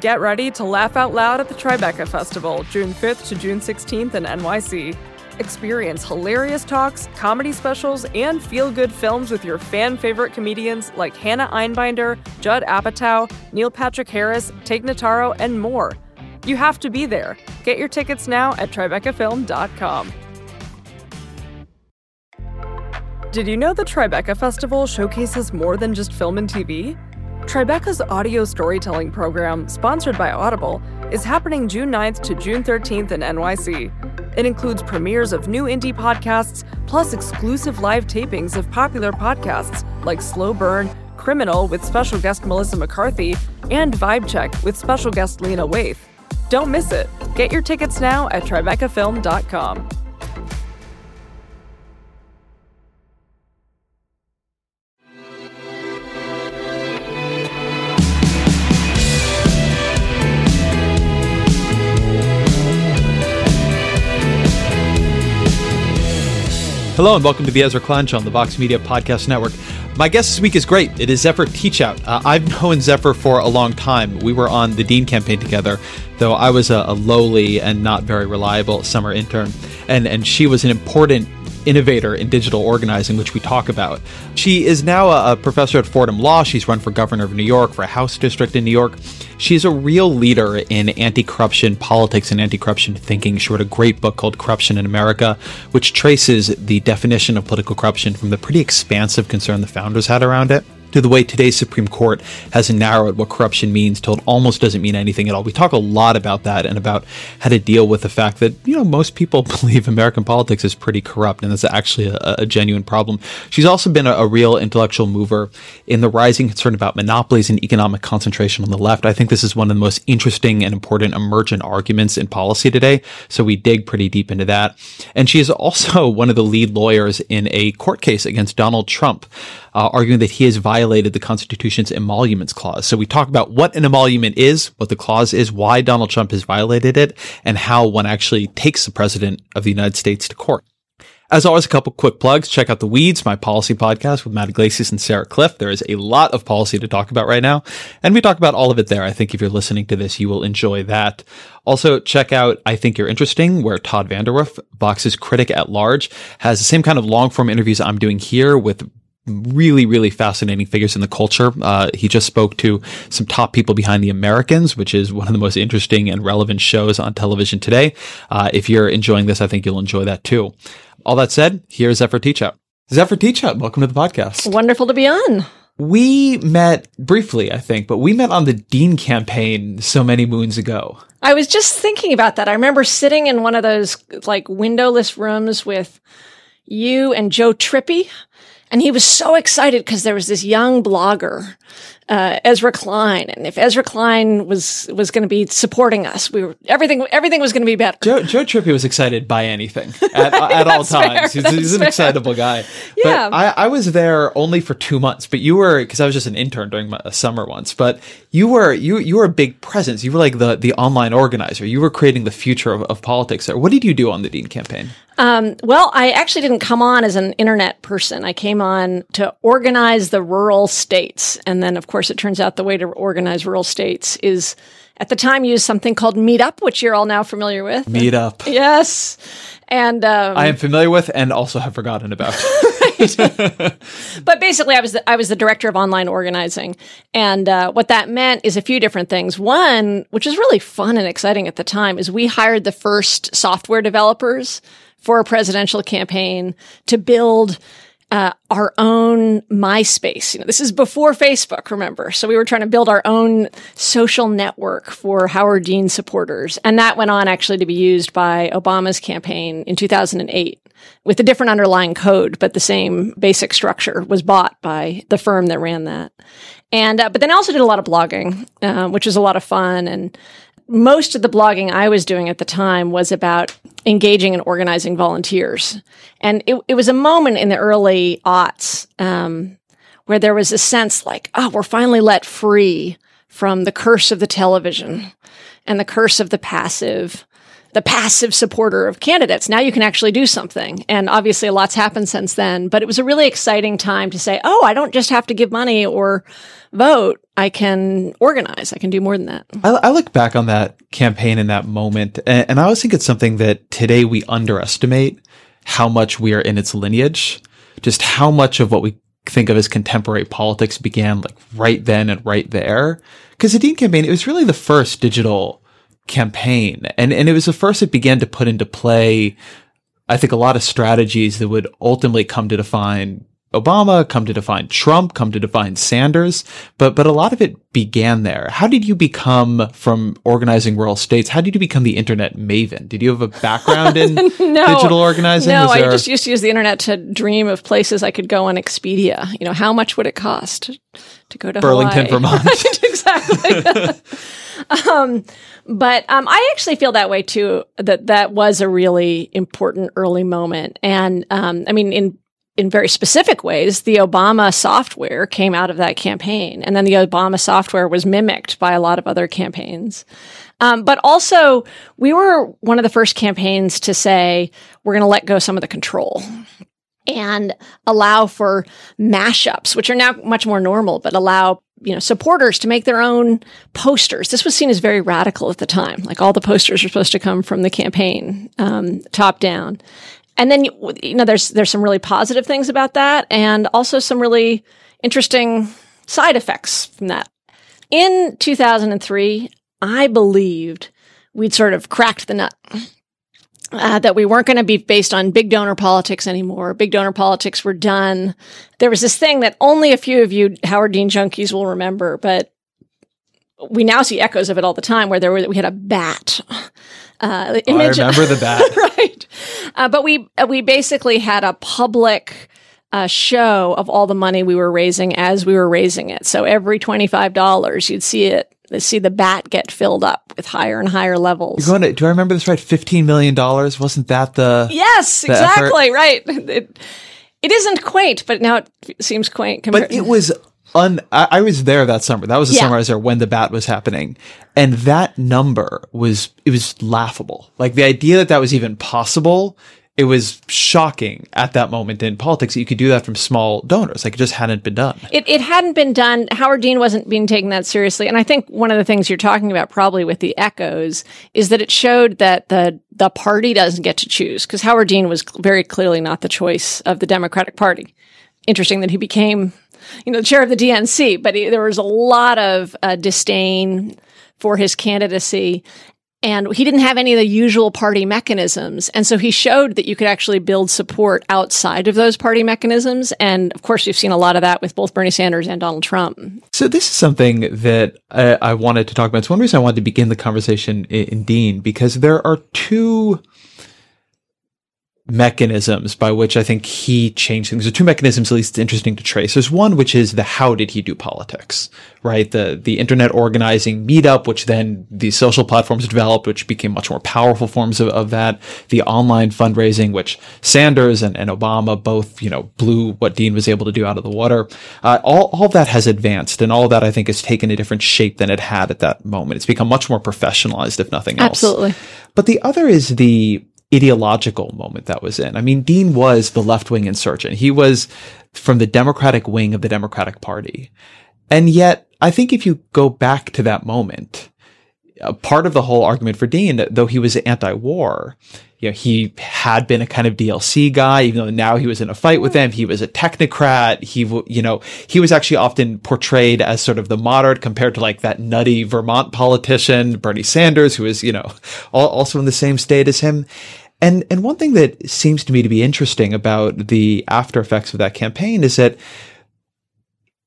Get ready to laugh out loud at the Tribeca Festival, June 5th to June 16th in NYC. Experience hilarious talks, comedy specials, and feel good films with your fan favorite comedians like Hannah Einbinder, Judd Apatow, Neil Patrick Harris, Tig Notaro, and more. You have to be there. Get your tickets now at TribecaFilm.com. Did you know the Tribeca Festival showcases more than just film and TV? Tribeca's audio storytelling program, sponsored by Audible, is happening June 9th to June 13th in NYC. It includes premieres of new indie podcasts, plus exclusive live tapings of popular podcasts like Slow Burn, Criminal with special guest Melissa McCarthy, and Vibe Check with special guest Lena Waithe. Don't miss it. Get your tickets now at TribecaFilm.com. Hello and welcome to the Ezra Klein Show on the Vox Media Podcast Network. My guest this week is great. It is Zephyr Teachout. Uh, I've known Zephyr for a long time. We were on the Dean campaign together, though I was a, a lowly and not very reliable summer intern, and and she was an important innovator in digital organizing, which we talk about. She is now a, professor at Fordham Law. She's run for governor of New York, for a House district in New York. She's a real leader in anti corruption politics and anti corruption thinking. She wrote a great book called Corruption in America, which traces the definition of political corruption from the pretty expansive concern the founders had around it to the way today's Supreme Court has narrowed what corruption means till it almost doesn't mean anything at all. We talk a lot about that and about how to deal with the fact that, you know, most people believe American politics is pretty corrupt, and that's actually a, a genuine problem. She's also been a, a, real intellectual mover in the rising concern about monopolies and economic concentration on the left. I think this is one of the most interesting and important emergent arguments in policy today, so we dig pretty deep into that. And she is also one of the lead lawyers in a court case against Donald Trump uh, arguing that he has violated the Constitution's emoluments clause. So we talk about what an emolument is, what the clause is, why Donald Trump has violated it, and how one actually takes the president of the United States to court. As always, a couple quick plugs. Check out The Weeds, my policy podcast with Matt Yglesias and Sarah Kliff. There is a lot of policy to talk about right now, and we talk about all of it there. I think if you're listening to this, you will enjoy that. Also, check out I Think You're Interesting, where Todd VanDerWerff, Vox's critic at large, has the same kind of long form interviews I'm doing here with really, really fascinating figures in the culture. Uh, he just spoke to some top people behind the Americans, which is one of the most interesting and relevant shows on television today. Uh, if you're enjoying this, I think you'll enjoy that too. All that said, here's Zephyr Teachout. Zephyr Teachout, welcome to the podcast. Wonderful to be on. We met briefly, I think, but we met on the Dean campaign so many moons ago. I was just thinking about that. I remember sitting in one of those like windowless rooms with you and Joe Trippi and he was so excited because there was this young blogger, uh, Ezra Klein. And if Ezra Klein was, was going to be supporting us, we were, everything, everything was going to be better. Joe, Joe Trippi was excited by anything at, at all times. He's, he's, an excitable guy. Yeah. But I, I was there only for two months, but you were, cause I was just an intern during my, a summer once, but you were, you, you were a big presence. You were like the, the online organizer. You were creating the future of, of politics there. What did you do on the Dean campaign? Um, well, I actually didn't come on as an internet person. I came on to organize the rural states. And then, of course, it turns out the way to organize rural states is at the time use something called Meetup, which you're all now familiar with. Meetup. Yes. And um, I am familiar with and also have forgotten about. but basically, I was the, I was the director of online organizing, and uh, what that meant is a few different things. One, which was really fun and exciting at the time, is we hired the first software developers for a presidential campaign to build uh, our own MySpace. You know, this is before Facebook, remember? So we were trying to build our own social network for Howard Dean supporters. And that went on actually to be used by Obama's campaign in 2008 with a different underlying code, but the same basic structure was bought by the firm that ran that. And, uh, but then I also did a lot of blogging, uh, which was a lot of fun. And most of the blogging I was doing at the time was about engaging and organizing volunteers. And it, it was a moment in the early aughts um, where there was a sense like, oh, we're finally let free from the curse of the television and the curse of the passive. The passive supporter of candidates. Now you can actually do something. And obviously a lot's happened since then, but it was a really exciting time to say, oh, I don't just have to give money or vote. I can organize. I can do more than that. I, I look back on that campaign in that moment, and, and I always think it's something that today we underestimate how much we are in its lineage, just how much of what we think of as contemporary politics began like right then and right there. Because the Dean campaign, it was really the first digital campaign. And, and it was the first that began to put into play, I think, a lot of strategies that would ultimately come to define Obama, come to define Trump, come to define Sanders, but but a lot of it began there. How did you become from organizing rural states? How did you become the internet maven? Did you have a background in no, digital organizing? No, there... I just used to use the internet to dream of places I could go on Expedia. You know, how much would it cost to go to Burlington, Hawaii? Vermont? exactly. um, but um, I actually feel that way too. That that was a really important early moment, and um, I mean, in in very specific ways, the Obama software came out of that campaign. And then the Obama software was mimicked by a lot of other campaigns. Um, but also, we were one of the first campaigns to say, we're going to let go some of the control and allow for mashups, which are now much more normal, but allow you know supporters to make their own posters. This was seen as very radical at the time. Like all the posters were supposed to come from the campaign, um, top down and then you know there's there's some really positive things about that and also some really interesting side effects from that in 2003 i believed we'd sort of cracked the nut uh, that we weren't going to be based on big donor politics anymore. Big donor politics were done. There was this thing that only a few of you Howard Dean junkies will remember, but we now see echoes of it all the time where there were, we had a bat uh, image. Oh, I remember the bat. right. Uh, but we uh, we basically had a public uh, show of all the money we were raising as we were raising it. So every twenty five dollars, you'd see it see the bat get filled up with higher and higher levels. You're going to, do I remember this right? Fifteen million dollars wasn't that the yes the exactly effort? right. It, it isn't quaint, but now it seems quaint. Compared- but it was un, I, I, was there that summer. That was the yeah. summer I was there when the bat was happening. And that number was, it was laughable. Like the idea that that was even possible, it was shocking at that moment in politics that you could do that from small donors. Like it just hadn't been done. It, it hadn't been done. Howard Dean wasn't being taken that seriously. And I think one of the things you're talking about probably with the echoes is that it showed that the, the party doesn't get to choose because Howard Dean was very clearly not the choice of the Democratic Party. Interesting that he became you know, the chair of the DNC, but he, there was a lot of uh, disdain for his candidacy. And he didn't have any of the usual party mechanisms. And so he showed that you could actually build support outside of those party mechanisms. And of course, you've seen a lot of that with both Bernie Sanders and Donald Trump. So this is something that I, I wanted to talk about. It's one reason I wanted to begin the conversation in, in Dean, because there are two mechanisms by which I think he changed things. There are two mechanisms, at least interesting to trace. There's one which is the how did he do politics, right? The the internet organizing meetup, which then the social platforms developed, which became much more powerful forms of, of that. The online fundraising, which Sanders and, and Obama both, you know, blew what Dean was able to do out of the water. Uh, all all that has advanced, and all that I think has taken a different shape than it had at that moment. It's become much more professionalized, if nothing else. Absolutely. But the other is the ideological moment that was in. I mean, Dean was the left wing insurgent. He was from the Democratic wing of the Democratic Party. And yet, I think if you go back to that moment, a part of the whole argument for Dean, though he was anti-war, you know, he had been a kind of DLC guy, even though now he was in a fight with them. He was a technocrat. He, you know, he was actually often portrayed as sort of the moderate compared to like that nutty Vermont politician, Bernie Sanders, who is, you know, also in the same state as him. And and one thing that seems to me to be interesting about the after effects of that campaign is that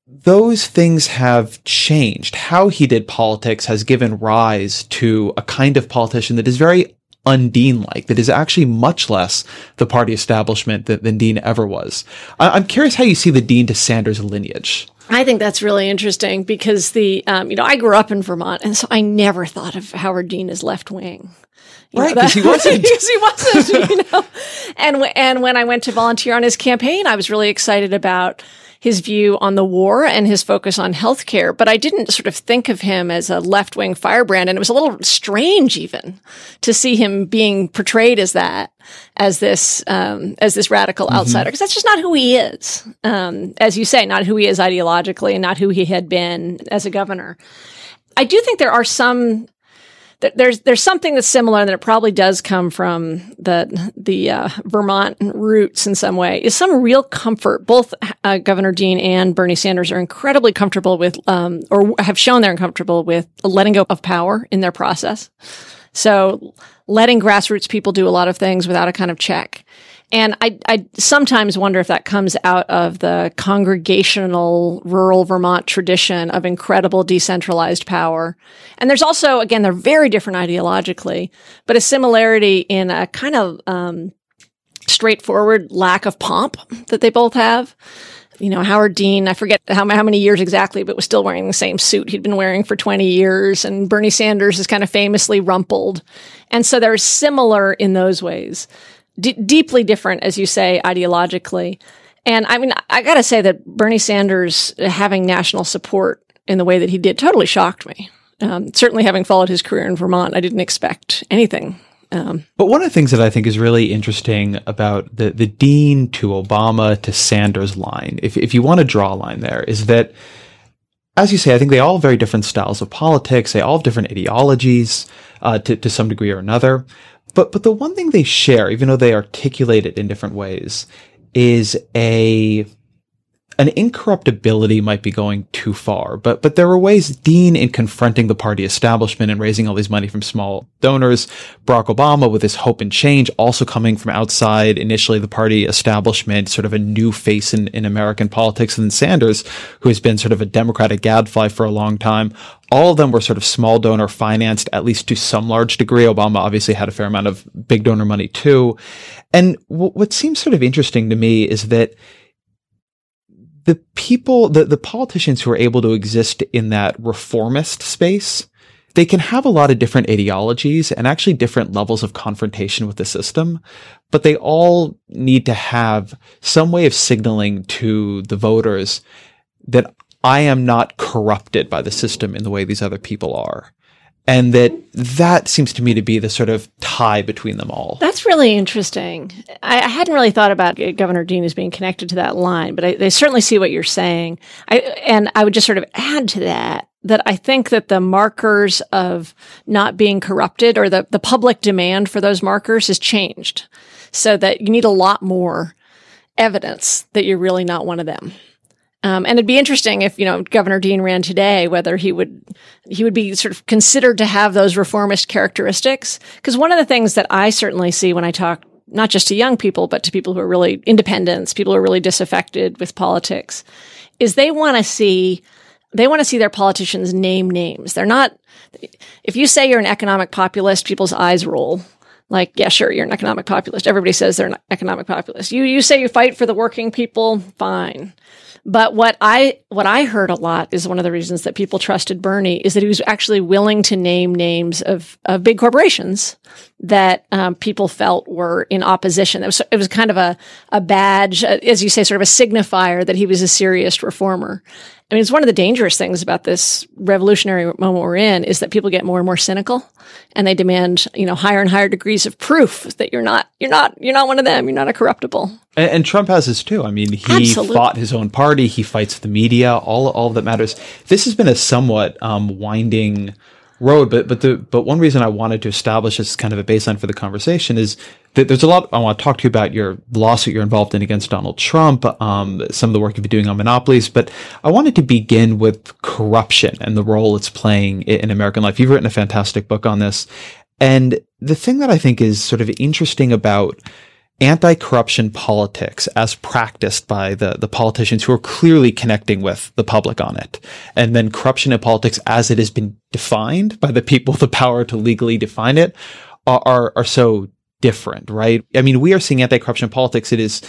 those things have changed. How he did politics has given rise to a kind of politician that is very undean like, that is actually much less the party establishment than, than Dean ever was. I, am curious how you see the Dean to Sanders lineage. I think that's really interesting because the, um, you know, I grew up in Vermont and so I never thought of Howard Dean as left wing. Right, because he wasn't. Because he wasn't, you know. And, w- and when I went to volunteer on his campaign, I was really excited about his view on the war and his focus on healthcare, but I didn't sort of think of him as a left wing firebrand. And it was a little strange even to see him being portrayed as that, as this, um, as this radical mm-hmm. outsider, because that's just not who he is. Um, as you say, not who he is ideologically and not who he had been as a governor. I do think there are some there's there's something that's similar and that it probably does come from the the uh, Vermont roots in some way. Is some real comfort. Both uh, Governor Dean and Bernie Sanders are incredibly comfortable with, um, or have shown they're uncomfortable with letting go of power in their process. So letting grassroots people do a lot of things without a kind of check. And I, I sometimes wonder if that comes out of the congregational rural Vermont tradition of incredible decentralized power. And there's also, again, they're very different ideologically, but a similarity in a kind of um, straightforward lack of pomp that they both have. You know, Howard Dean, I forget how, how many years exactly, but was still wearing the same suit he'd been wearing for 20 years. And Bernie Sanders is kind of famously rumpled. And so they're similar in those ways d- deeply different, as you say, ideologically. And I mean, I got to say that Bernie Sanders having national support in the way that he did totally shocked me. Um, certainly, having followed his career in Vermont, I didn't expect anything. Um, but one of the things that I think is really interesting about the the Dean to Obama to Sanders line, if if you want to draw a line there, is that as you say, I think they all have very different styles of politics. They all have different ideologies uh, to to some degree or another. But but the one thing they share, even though they articulate it in different ways, is a an incorruptibility might be going too far, but but there were ways Dean in confronting the party establishment and raising all these money from small donors, Barack Obama with his hope and change also coming from outside initially the party establishment, sort of a new face in, in American politics, and then Sanders, who has been sort of a Democratic gadfly for a long time. All of them were sort of small donor financed, at least to some large degree. Obama obviously had a fair amount of big donor money too. And w- what seems sort of interesting to me is that the people, the, the politicians who are able to exist in that reformist space, they can have a lot of different ideologies and actually different levels of confrontation with the system, but they all need to have some way of signaling to the voters that I am not corrupted by the system in the way these other people are and that that seems to me to be the sort of tie between them all. That's really interesting. I, I hadn't really thought about uh, Governor Dean as being connected to that line, but I, I certainly see what you're saying. I, and I would just sort of add to that that I think that the markers of not being corrupted or the, the public demand for those markers has changed so that you need a lot more evidence that you're really not one of them. Um, and it'd be interesting if you know Governor Dean ran today, whether he would he would be sort of considered to have those reformist characteristics. Because one of the things that I certainly see when I talk not just to young people, but to people who are really independents, people who are really disaffected with politics, is they want to see they want to see their politicians name names. They're not. If you say you're an economic populist, people's eyes roll like, yeah, sure, you're an economic populist. Everybody says they're an economic populist. You you say you fight for the working people, fine. But what I what I heard a lot is one of the reasons that people trusted Bernie is that he was actually willing to name names of of big corporations that um, people felt were in opposition. It was it was kind of a a badge, uh, as you say, sort of a signifier that he was a serious reformer. I mean, it's one of the dangerous things about this revolutionary moment we're in is that people get more and more cynical and they demand, you know, higher and higher degrees of proof that you're not, you're not, you're not one of them. You're not a corruptible. And, and Trump has this too. I mean, he Absolutely. fought his own party. He fights the media. All, all that matters. This has been a somewhat um, winding road. But but the but one reason I wanted to establish this kind of a baseline for the conversation is that there's a lot I want to talk to you about your lawsuit you're involved in against Donald Trump, um, some of the work you've been doing on monopolies. But I wanted to begin with corruption and the role it's playing in American life. You've written a fantastic book on this, and the thing that I think is sort of interesting about anti-corruption politics as practiced by the, the politicians who are clearly connecting with the public on it. And then corruption in politics as it has been defined by the people with the power to legally define it are, are, are so different, right? I mean, we are seeing anti-corruption politics. It is,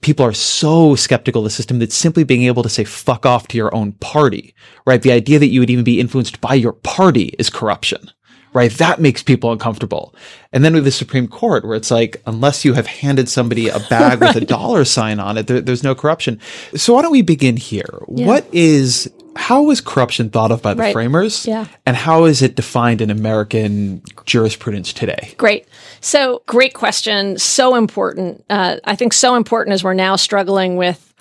people are so skeptical of the system that simply being able to say fuck off to your own party, right? The idea that you would even be influenced by your party is corruption right? That makes people uncomfortable. And then with the Supreme Court, where it's like, unless you have handed somebody a bag right. with a dollar sign on it, there, there's no corruption. So why don't we begin here? Yeah. What is how was corruption thought of by the right. framers? Yeah. And how is it defined in American jurisprudence today? Great. So, great question. So important. Uh, I think so important as we're now struggling with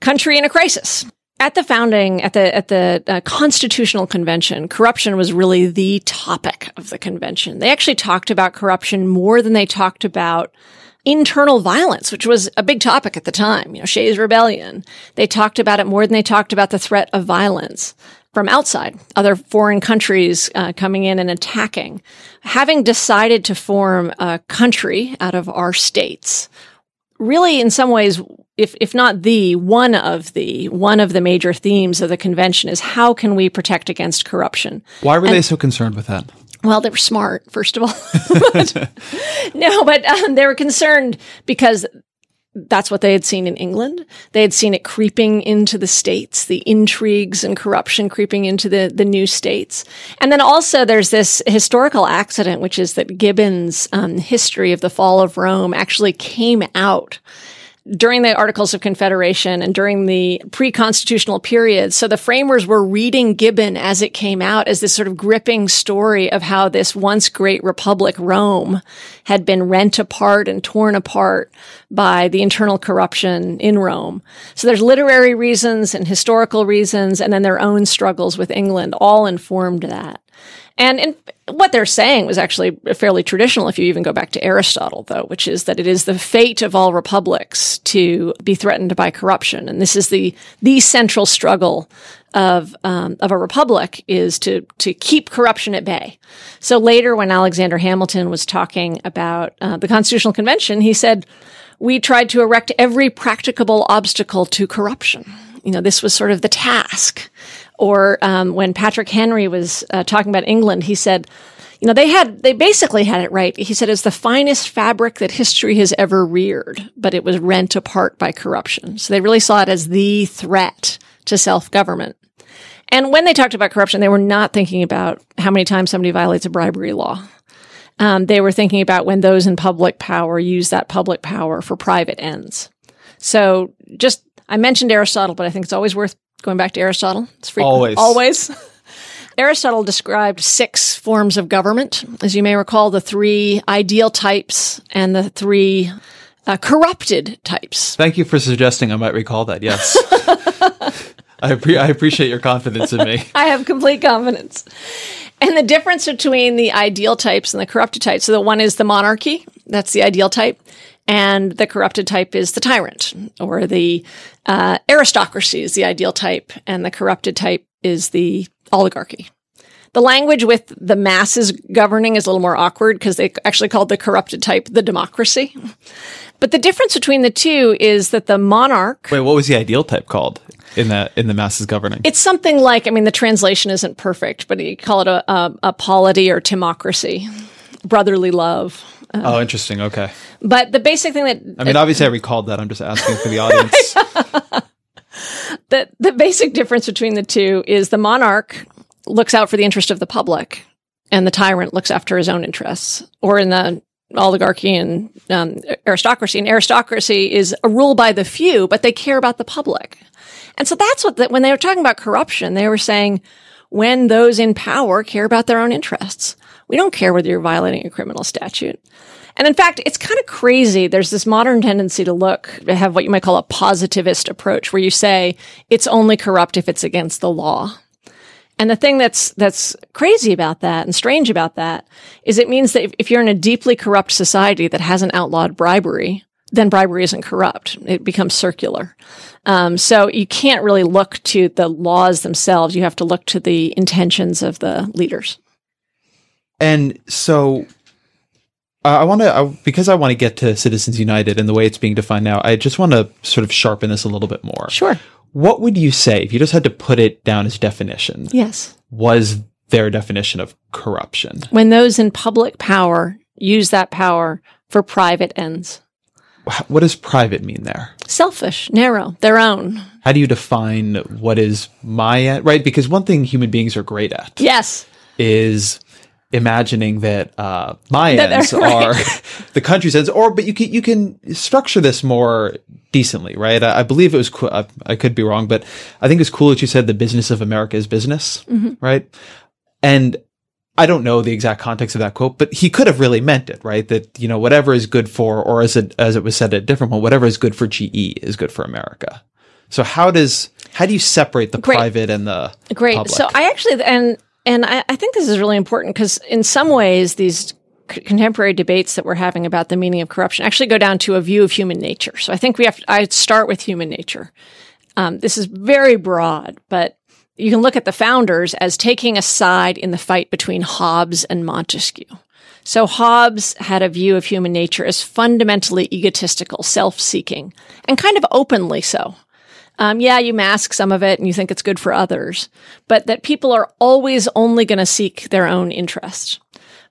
country in a crisis. At the founding, at the at the uh, Constitutional Convention, corruption was really the topic of the convention. They actually talked about corruption more than they talked about internal violence, which was a big topic at the time. You know, Shays Rebellion. They talked about it more than they talked about the threat of violence from outside, other foreign countries uh, coming in and attacking. Having decided to form a country out of our states, really, in some ways, if if not the one of the one of the major themes of the convention is how can we protect against corruption? Why were and, they so concerned with that? Well, they were smart, first of all. but, no, but um, they were concerned because that's what they had seen in England. They had seen it creeping into the states, the intrigues and corruption creeping into the, the new states. And then also there's this historical accident, which is that Gibbon's um, history of the fall of Rome actually came out during the Articles of Confederation and during the pre-constitutional period. So the framers were reading Gibbon as it came out as this sort of gripping story of how this once great republic Rome had been rent apart and torn apart by the internal corruption in Rome. So there's literary reasons and historical reasons and then their own struggles with England all informed that. And what they're saying was actually fairly traditional if you even go back to Aristotle, though, which is that it is the fate of all republics to be threatened by corruption. And this is the, the central struggle of, um, of a republic is to, to keep corruption at bay. So later when Alexander Hamilton was talking about uh, the Constitutional Convention, he said, we tried to erect every practicable obstacle to corruption. You know, this was sort of the task. Or um, when Patrick Henry was uh, talking about England, he said, you know, they had, they basically had it right. He said it's the finest fabric that history has ever reared, but it was rent apart by corruption. So they really saw it as the threat to self-government. And when they talked about corruption, they were not thinking about how many times somebody violates a bribery law. Um, they were thinking about when those in public power use that public power for private ends. So just, I mentioned Aristotle, but I think it's always worth going back to Aristotle. It's frequent. Always. Always. Aristotle described six forms of government. As you may recall, the three ideal types and the three uh, corrupted types. Thank you for suggesting I might recall that. Yes. I, pre- I appreciate your confidence in me. I have complete confidence. And the difference between the ideal types and the corrupted types. So the one is the monarchy. That's the ideal type. And the corrupted type is the tyrant or the uh, aristocracy is the ideal type. And the corrupted type is the oligarchy. The language with the masses governing is a little more awkward because they actually called the corrupted type the democracy. But the difference between the two is that the monarch. Wait, what was the ideal type called? in the in the masses governing? It's something like I mean the translation isn't perfect, but you call it a, a, a polity or timocracy, brotherly love. Uh, oh, interesting. Okay. But the basic thing that I mean, obviously, I recalled that. I'm just asking for the audience. the the basic difference between the two is the monarch looks out for the interest of the public, and the tyrant looks after his own interests. Or in the oligarchy and um, aristocracy, and aristocracy is a rule by the few, but they care about the public. And so that's what, the, when they were talking about corruption, they were saying when those in power care about their own interests. We don't care whether you're violating a criminal statute. And in fact, it's kind of crazy. There's this modern tendency to look, to have what you might call a positivist approach where you say it's only corrupt if it's against the law. And the thing that's, that's crazy about that and strange about that is it means that if, if you're in a deeply corrupt society that hasn't outlawed bribery, then bribery isn't corrupt. It becomes circular. Um, so you can't really look to the laws themselves. You have to look to the intentions of the leaders. And so uh, I want to, because I want to get to Citizens United and the way it's being defined now, I just want to sort of sharpen this a little bit more. Sure. What would you say if you just had to put it down as definition? Yes. Was their definition of corruption? When those in public power use that power for private ends what does private mean there? Selfish, narrow, their own. How do you define what is my right? Because one thing human beings are great at, yes, is imagining that uh, Mayans right. are the country's ends, or but you can you can structure this more decently, right? I, I believe it was Coolidge. I, I, could be wrong, but I think it's cool that you said the business of America is business, mm-hmm. right? And I don't know the exact context of that quote, but he could have really meant it, right? That you know whatever is good for, or as it as it was said at a different one, whatever is good for GE is good for America. So how does how do you separate the Great. private and the Great. Public? So I actually and and I, I think this is really important because in some ways these c- contemporary debates that we're having about the meaning of corruption actually go down to a view of human nature. So I think we have to, I start with human nature. Um, this is very broad, but you can look at the founders as taking a side in the fight between Hobbes and Montesquieu. So Hobbes had a view of human nature as fundamentally egotistical, self-seeking, and kind of openly so. Um, yeah, you mask some of it and you think it's good for others, but that people are always only going to seek their own interest.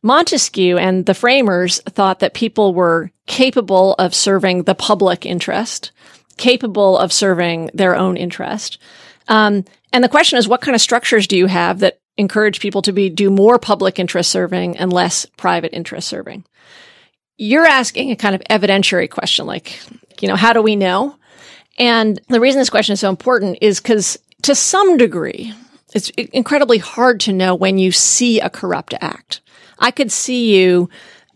Montesquieu and the framers thought that people were capable of serving the public interest, capable of serving their own interest. Um, and the question is, what kind of structures do you have that encourage people to be do more public interest serving and less private interest serving? You're asking a kind of evidentiary question, like, you know, how do we know? And the reason this question is so important is because to some degree, it's incredibly hard to know when you see a corrupt act. I could see you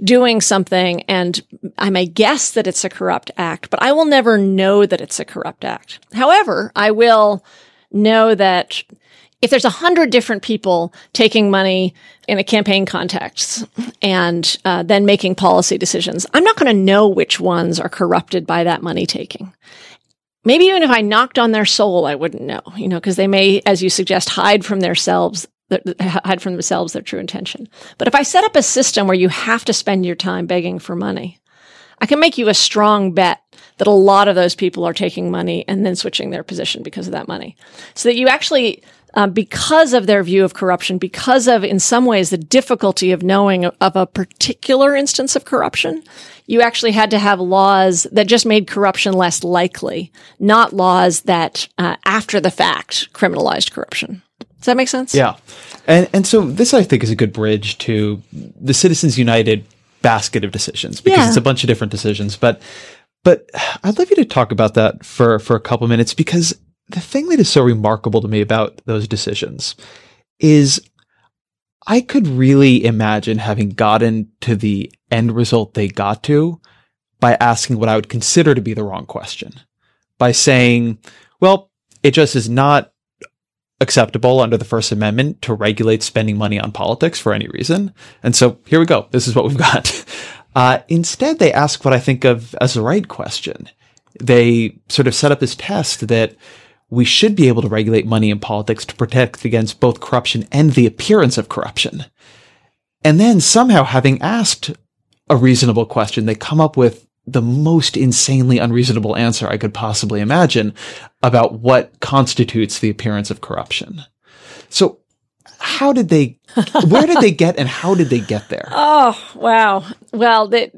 doing something and I may guess that it's a corrupt act, but I will never know that it's a corrupt act. However, I will know that if there's a hundred different people taking money in a campaign context and uh, then making policy decisions, I'm not going to know which ones are corrupted by that money taking maybe even if I knocked on their soul, I wouldn't know, you know, because they may, as you suggest, hide from themselves, hide from themselves their true intention. But if I set up a system where you have to spend your time begging for money, I can make you a strong bet that a lot of those people are taking money and then switching their position because of that money. So that you actually, uh, because of their view of corruption, because of, in some ways, the difficulty of knowing of a particular instance of corruption, you actually had to have laws that just made corruption less likely, not laws that, uh, after the fact, criminalized corruption. Does that make sense? Yeah. And, and so this, I think, is a good bridge to the Citizens United basket of decisions because yeah. it's a bunch of different decisions. But, but I'd love you to talk about that for, for a couple minutes because the thing that is so remarkable to me about those decisions is I could really imagine having gotten to the end result they got to by asking what I would consider to be the wrong question. By saying, well, it just is not acceptable under the First Amendment to regulate spending money on politics for any reason. And so here we go. This is what we've got. Uh, instead, they ask what I think of as the right question. They sort of set up this test that we should be able to regulate money in politics to protect against both corruption and the appearance of corruption. And then somehow having asked a reasonable question, they come up with the most insanely unreasonable answer I could possibly imagine about what constitutes the appearance of corruption. So how did they, where did they get and how did they get there? Oh, wow. Well, the,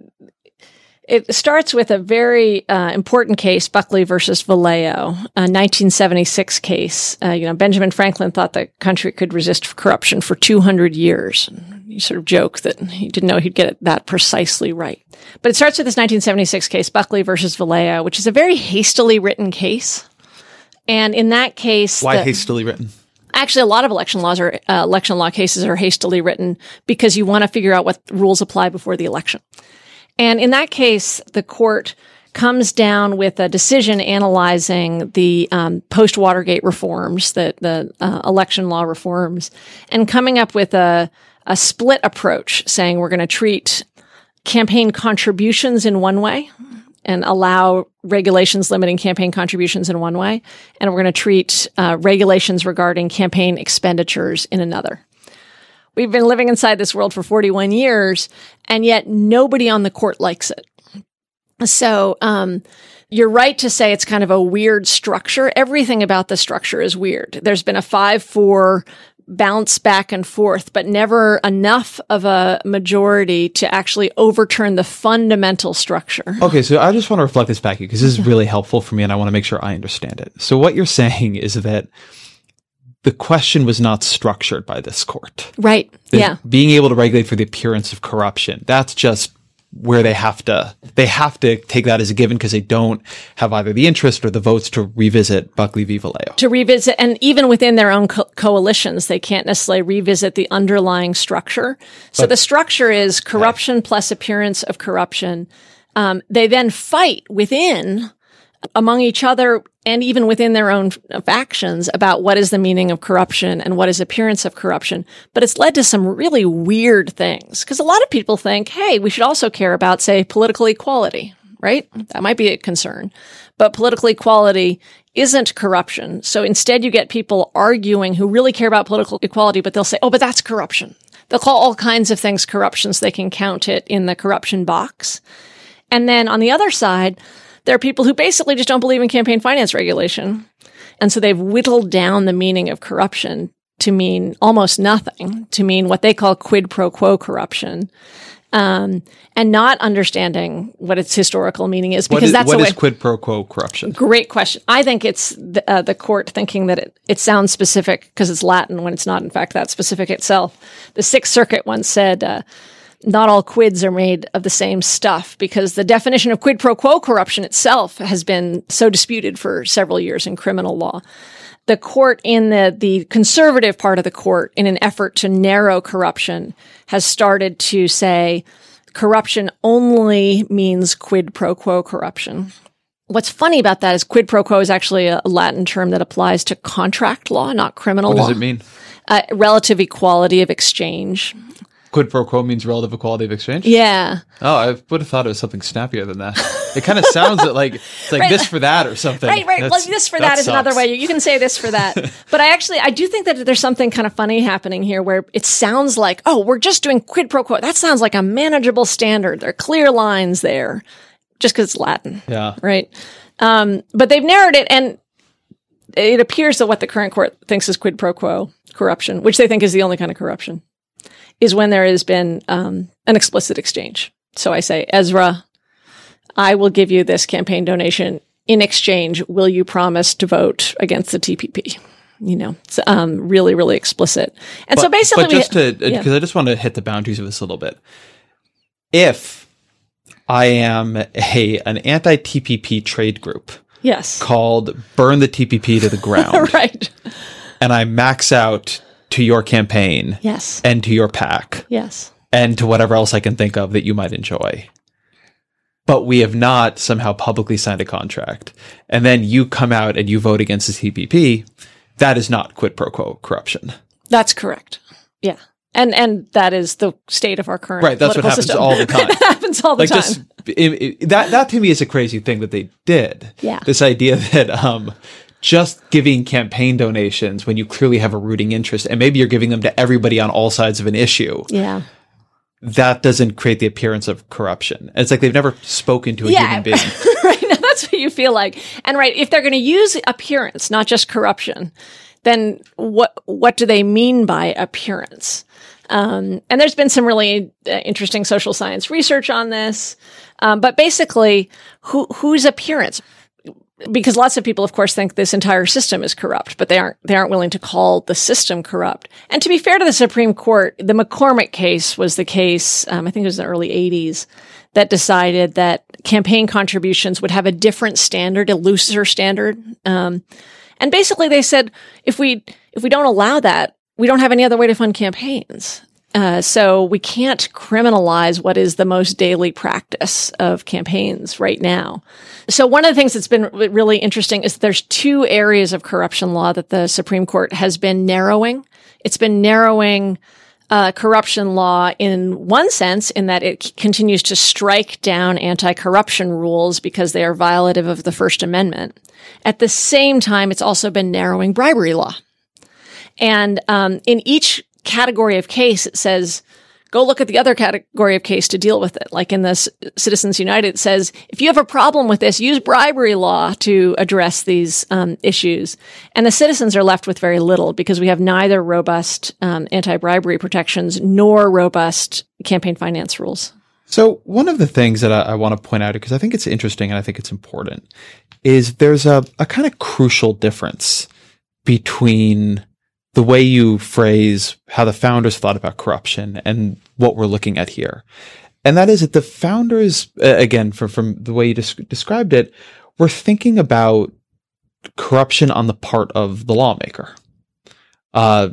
it starts with a very uh, important case, Buckley versus Valeo, a 1976 case. Uh, you know, Benjamin Franklin thought the country could resist corruption for 200 years. He sort of joked that he didn't know he'd get it that precisely right. But it starts with this 1976 case, Buckley versus Valeo, which is a very hastily written case. And in that case, why the, hastily written? Actually, a lot of election laws are uh, election law cases are hastily written because you want to figure out what rules apply before the election. And in that case, the court comes down with a decision analyzing the um, post Watergate reforms, the the uh, election law reforms, and coming up with a a split approach, saying we're going to treat campaign contributions in one way and allow regulations limiting campaign contributions in one way, and we're going to treat uh, regulations regarding campaign expenditures in another. We've been living inside this world for 41 years, and yet nobody on the court likes it. So, um, you're right to say it's kind of a weird structure. Everything about the structure is weird. There's been a 5-4 bounce back and forth, but never enough of a majority to actually overturn the fundamental structure. Okay, so I just want to reflect this back to you because this is really helpful for me and I want to make sure I understand it. So what you're saying is that the question was not structured by this court. Right. The- yeah. Being able to regulate for the appearance of corruption. That's just where they have to they have to take that as a given because they don't have either the interest or the votes to revisit Buckley v. Valeo. to revisit, and even within their own co- coalitions, they can't necessarily revisit the underlying structure. So the structure is corruption plus appearance of corruption. Um, they then fight within, among each other, and even within their own factions about what is the meaning of corruption and what is appearance of corruption. But it's led to some really weird things because a lot of people think, hey, we should also care about, say, political equality, right? That might be a concern. But political equality isn't corruption. So instead, you get people arguing who really care about political equality, but they'll say, oh, but that's corruption. They'll call all kinds of things corruption so they can count it in the corruption box. And then on the other side, there are people who basically just don't believe in campaign finance regulation. And so they've whittled down the meaning of corruption to mean almost nothing, to mean what they call quid pro quo corruption. Um, and not understanding what its historical meaning is because is, that's what is quid pro quo corruption? Great question. I think it's the, uh, the court thinking that it, it sounds specific because it's Latin when it's not, in fact, that specific itself. The Sixth Circuit once said, uh, not all quids are made of the same stuff because the definition of quid pro quo corruption itself has been so disputed for several years in criminal law. The court in the, the conservative part of the court, in an effort to narrow corruption, has started to say corruption only means quid pro quo corruption. What's funny about that is quid pro quo is actually a Latin term that applies to contract law, not criminal law. What law. does it mean? Uh, relative equality of exchange. Quid pro quo means relative equality of exchange? Yeah. Oh, I would have thought it was something snappier than that. It kind of sounds like it's like this for that or something. Right, right. Well, this for that is another way. You can say this for that. but I actually, I do think that there's something kind of funny happening here where it sounds like, oh, we're just doing quid pro quo. That sounds like a manageable standard. There are clear lines there just because it's Latin. Yeah. Right. Um, but they've narrowed it and it appears that what the current court thinks is quid pro quo corruption, which they think is the only kind of corruption, is when there has been um, an explicit exchange. So I say, Ezra, I will give you this campaign donation. In exchange, will you promise to vote against the TPP? You know, it's um, really, really explicit. And so basically, but just to yeah. because I just want to hit the boundaries of this a little bit. If I am a an anti TPP trade group yes, called "Burn the TPP to the Ground," right, and I max out to your campaign yes, and to your pack yes, and to whatever else I can think of that you might enjoy. But we have not somehow publicly signed a contract. And then you come out and you vote against the TPP. That is not quid pro quo corruption. that's correct. Yeah, and and that is the state of our current Right, that's what happens system. all the time. happens all the like time. just it, it- that that to me is a crazy thing that they did. Yeah. This idea that um just giving campaign donations when you clearly have a rooting interest and maybe you're giving them to everybody on all sides of an issue yeah. that doesn't create the appearance of corruption. It's like they've never spoken to a Yeah. human being. right now that's what you feel like and right if they're going to use appearance not just corruption then what what do they mean by appearance um, and there's been some really uh, interesting social science research on this um, but basically who whose appearance because lots of people of course think this entire system is corrupt but they aren't they aren't willing to call the system corrupt. And to be fair to the supreme court the mccormick case was the case um, i think it was the early 80s that decided that campaign contributions would have a different standard a looser standard. Um, and basically they said if we if we don't allow that we don't have any other way to fund campaigns uh, so we can't criminalize what is the most daily practice of campaigns right now. So one of the things that's been really interesting is there's two areas of corruption law that the Supreme Court has been narrowing. It's been narrowing uh, corruption law in one sense, in that it c- continues to strike down anti-corruption rules because they are violative of the First Amendment. At the same time, it's also been narrowing bribery law. And um, in each category of case, it says, go look at the other category of case to deal with it. Like in the Citizens United, it says, if you have a problem with this, use bribery law to address these um, issues. And the citizens are left with very little because we have neither robust um, anti-bribery protections nor robust campaign finance rules. So one of the things that I, I want to point out, because I think it's interesting and I think it's important, is there's a, a kind of crucial difference between the way you phrase how the founders thought about corruption and what we're looking at here. And that is that the founders, again, from, from the way you des- described it, were thinking about corruption on the part of the lawmaker. Uh,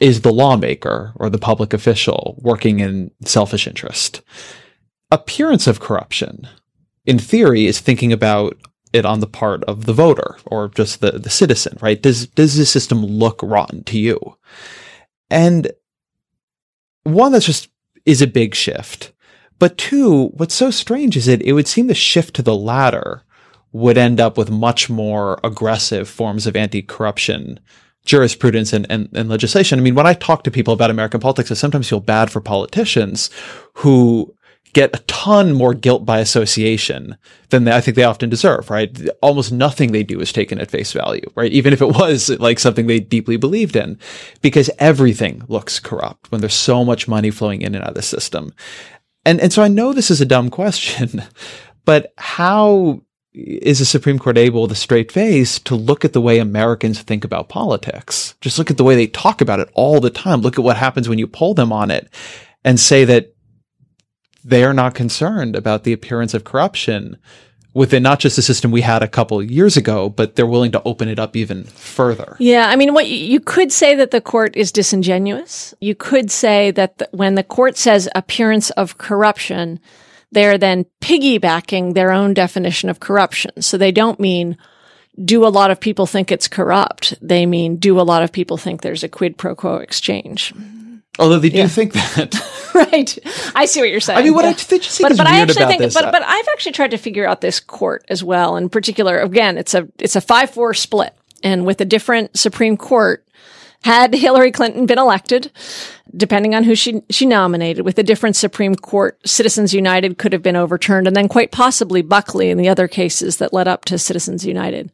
is the lawmaker or the public official working in selfish interest? Appearance of corruption, in theory, is thinking about it on the part of the voter or just the, the citizen, right? Does, does the system look rotten to you? And one, that's just is a big shift. But two, what's so strange is that it would seem the shift to the latter would end up with much more aggressive forms of anti-corruption jurisprudence and, and, and, legislation. I mean, when I talk to people about American politics, I sometimes feel bad for politicians who get a ton more guilt by association than they, I think they often deserve, right? Almost nothing they do is taken at face value, right? Even if it was like something they deeply believed in, because everything looks corrupt when there's so much money flowing in and out of the system. And, and so I know this is a dumb question, but how is the Supreme Court able with a straight face to look at the way Americans think about politics? Just look at the way they talk about it all the time. Look at what happens when you poll them on it and say that they are not concerned about the appearance of corruption within not just the system we had a couple years ago, but they're willing to open it up even further. Yeah, I mean, what you could say that the court is disingenuous. You could say that the, when the court says appearance of corruption, they're then piggybacking their own definition of corruption. So they don't mean do a lot of people think it's corrupt? They mean do a lot of people think there's a quid pro quo exchange? Although they do yeah. think that, right? I see what you're saying. I mean, what yeah. I think but, but I actually think, this, but uh, but I've actually tried to figure out this court as well. In particular, again, it's a it's a five four split, and with a different Supreme Court, had Hillary Clinton been elected, depending on who she she nominated, with a different Supreme Court, Citizens United could have been overturned, and then quite possibly Buckley and the other cases that led up to Citizens United.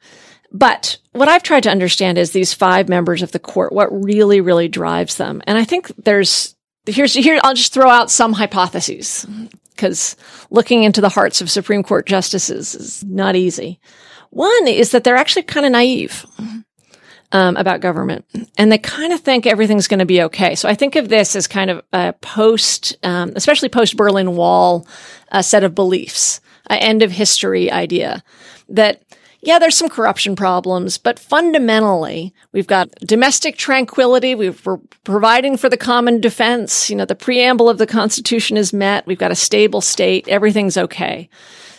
But what I've tried to understand is these five members of the court, what really, really drives them. And I think there's, here's, here, I'll just throw out some hypotheses because looking into the hearts of Supreme Court justices is not easy. One is that they're actually kind of naive. Um, about government, and they kind of think everything's going to be okay. So I think of this as kind of a post, um, especially post Berlin Wall, a set of beliefs, an end of history idea that yeah, there's some corruption problems, but fundamentally, we've got domestic tranquility. we are providing for the common defense. You know, the preamble of the Constitution is met. We've got a stable state. Everything's okay.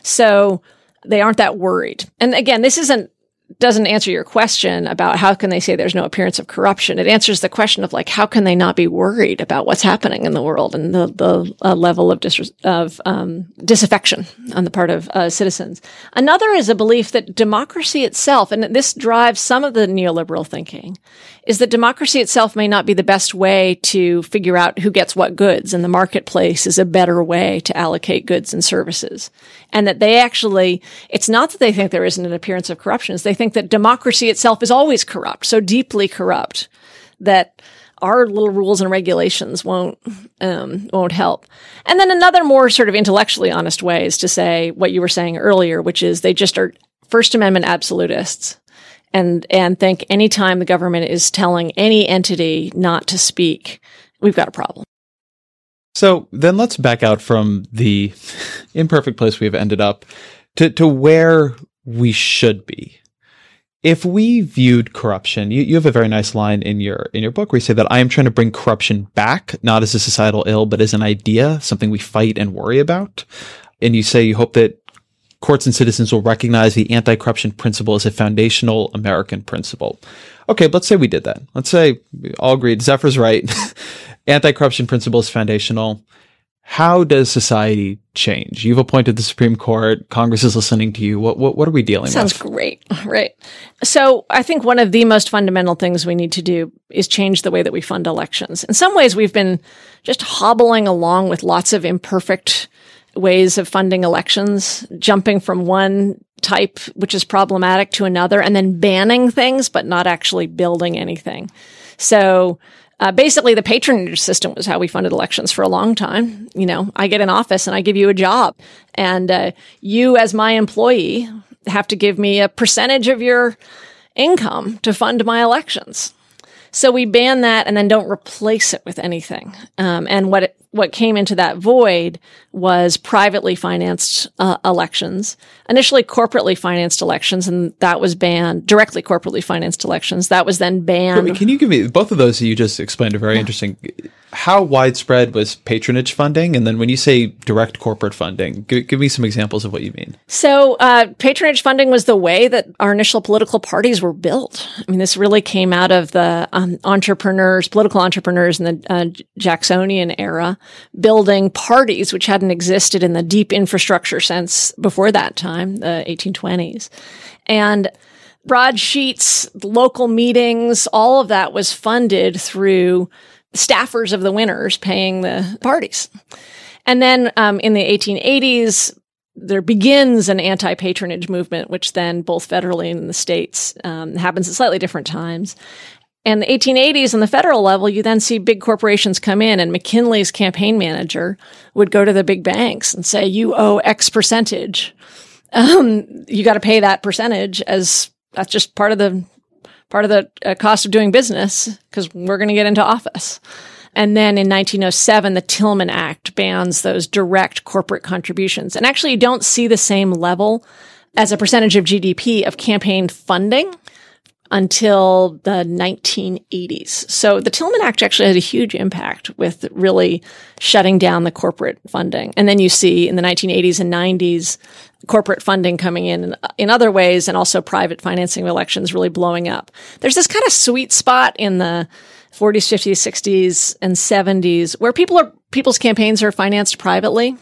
So they aren't that worried. And again, this isn't doesn't answer your question about how can they say there's no appearance of corruption. It answers the question of like how can they not be worried about what's happening in the world and the the uh, level of dis- of um, disaffection on the part of uh, citizens. Another is a belief that democracy itself, and this drives some of the neoliberal thinking, is that democracy itself may not be the best way to figure out who gets what goods, and the marketplace is a better way to allocate goods and services. And that they actually, it's not that they think there isn't an appearance of corruption, it's they think that democracy itself is always corrupt, so deeply corrupt that our little rules and regulations won't um, won't help. And then another more sort of intellectually honest way is to say what you were saying earlier, which is they just are First Amendment absolutists and and think anytime the government is telling any entity not to speak, we've got a problem. So then let's back out from the imperfect place we've ended up to, to where we should be. If we viewed corruption, you, you have a very nice line in your in your book where you say that I am trying to bring corruption back, not as a societal ill, but as an idea, something we fight and worry about. And you say you hope that courts and citizens will recognize the anti-corruption principle as a foundational American principle. Okay, let's say we did that. Let's say we all agreed Zephyr's right. anti-corruption principle is foundational. How does society change? You've appointed the Supreme Court. Congress is listening to you. What what, what are we dealing Sounds with? Sounds great. Right. So I think one of the most fundamental things we need to do is change the way that we fund elections. In some ways, we've been just hobbling along with lots of imperfect ways of funding elections, jumping from one type, which is problematic, to another, and then banning things, but not actually building anything. So, uh, basically, the patronage system was how we funded elections for a long time. You know, I get an office and I give you a job, and uh, you, as my employee, have to give me a percentage of your income to fund my elections. So we ban that and then don't replace it with anything. Um, and what it, what came into that void was privately financed uh, elections, initially corporately financed elections, and that was banned. Directly corporately financed elections that was then banned. Can you give me both of those? You just explained are very yeah. interesting. How widespread was patronage funding, and then when you say direct corporate funding, give, give me some examples of what you mean. So uh, patronage funding was the way that our initial political parties were built. I mean, this really came out of the um, entrepreneurs, political entrepreneurs in the uh, Jacksonian era building parties which hadn't existed in the deep infrastructure sense before that time, the 1820s. And broadsheets, local meetings, all of that was funded through staffers of the winners paying the parties. And then um, in the 1880s, there begins an anti-patronage movement, which then both federally and in the states um, happens at slightly different times. And the 1880s on the federal level, you then see big corporations come in and McKinley's campaign manager would go to the big banks and say, you owe X percentage. Um, you got to pay that percentage as that's just part of the, part of the uh, cost of doing business because we're going to get into office. And then in 1907, the Tillman Act bans those direct corporate contributions. And actually, you don't see the same level as a percentage of GDP of campaign funding until the 1980s. So the Tillman Act actually had a huge impact with really shutting down the corporate funding. And then you see in the 1980s and 90s, corporate funding coming in uh, in other ways and also private financing of elections really blowing up. There's this kind of sweet spot in the 40s, 50s, 60s, and 70s where people are, people's campaigns are financed privately.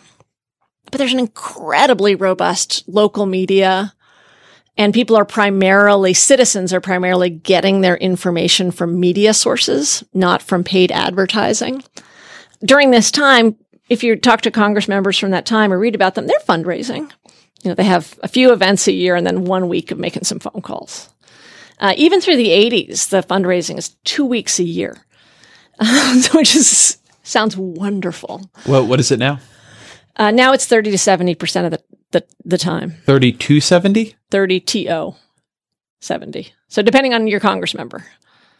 But there's an incredibly robust local media and people are primarily, citizens are primarily getting their information from media sources, not from paid advertising. During this time, if you talk to Congress members from that time or read about them, they're fundraising. You know, they have a few events a year and then one week of making some phone calls. Uh, even through the 80s, the fundraising is two weeks a year, which is sounds wonderful. Well, what is it now? Uh, now it's 30 to 70% of the, the, the time. 3270? 30 TO 70. So depending on your Congress member.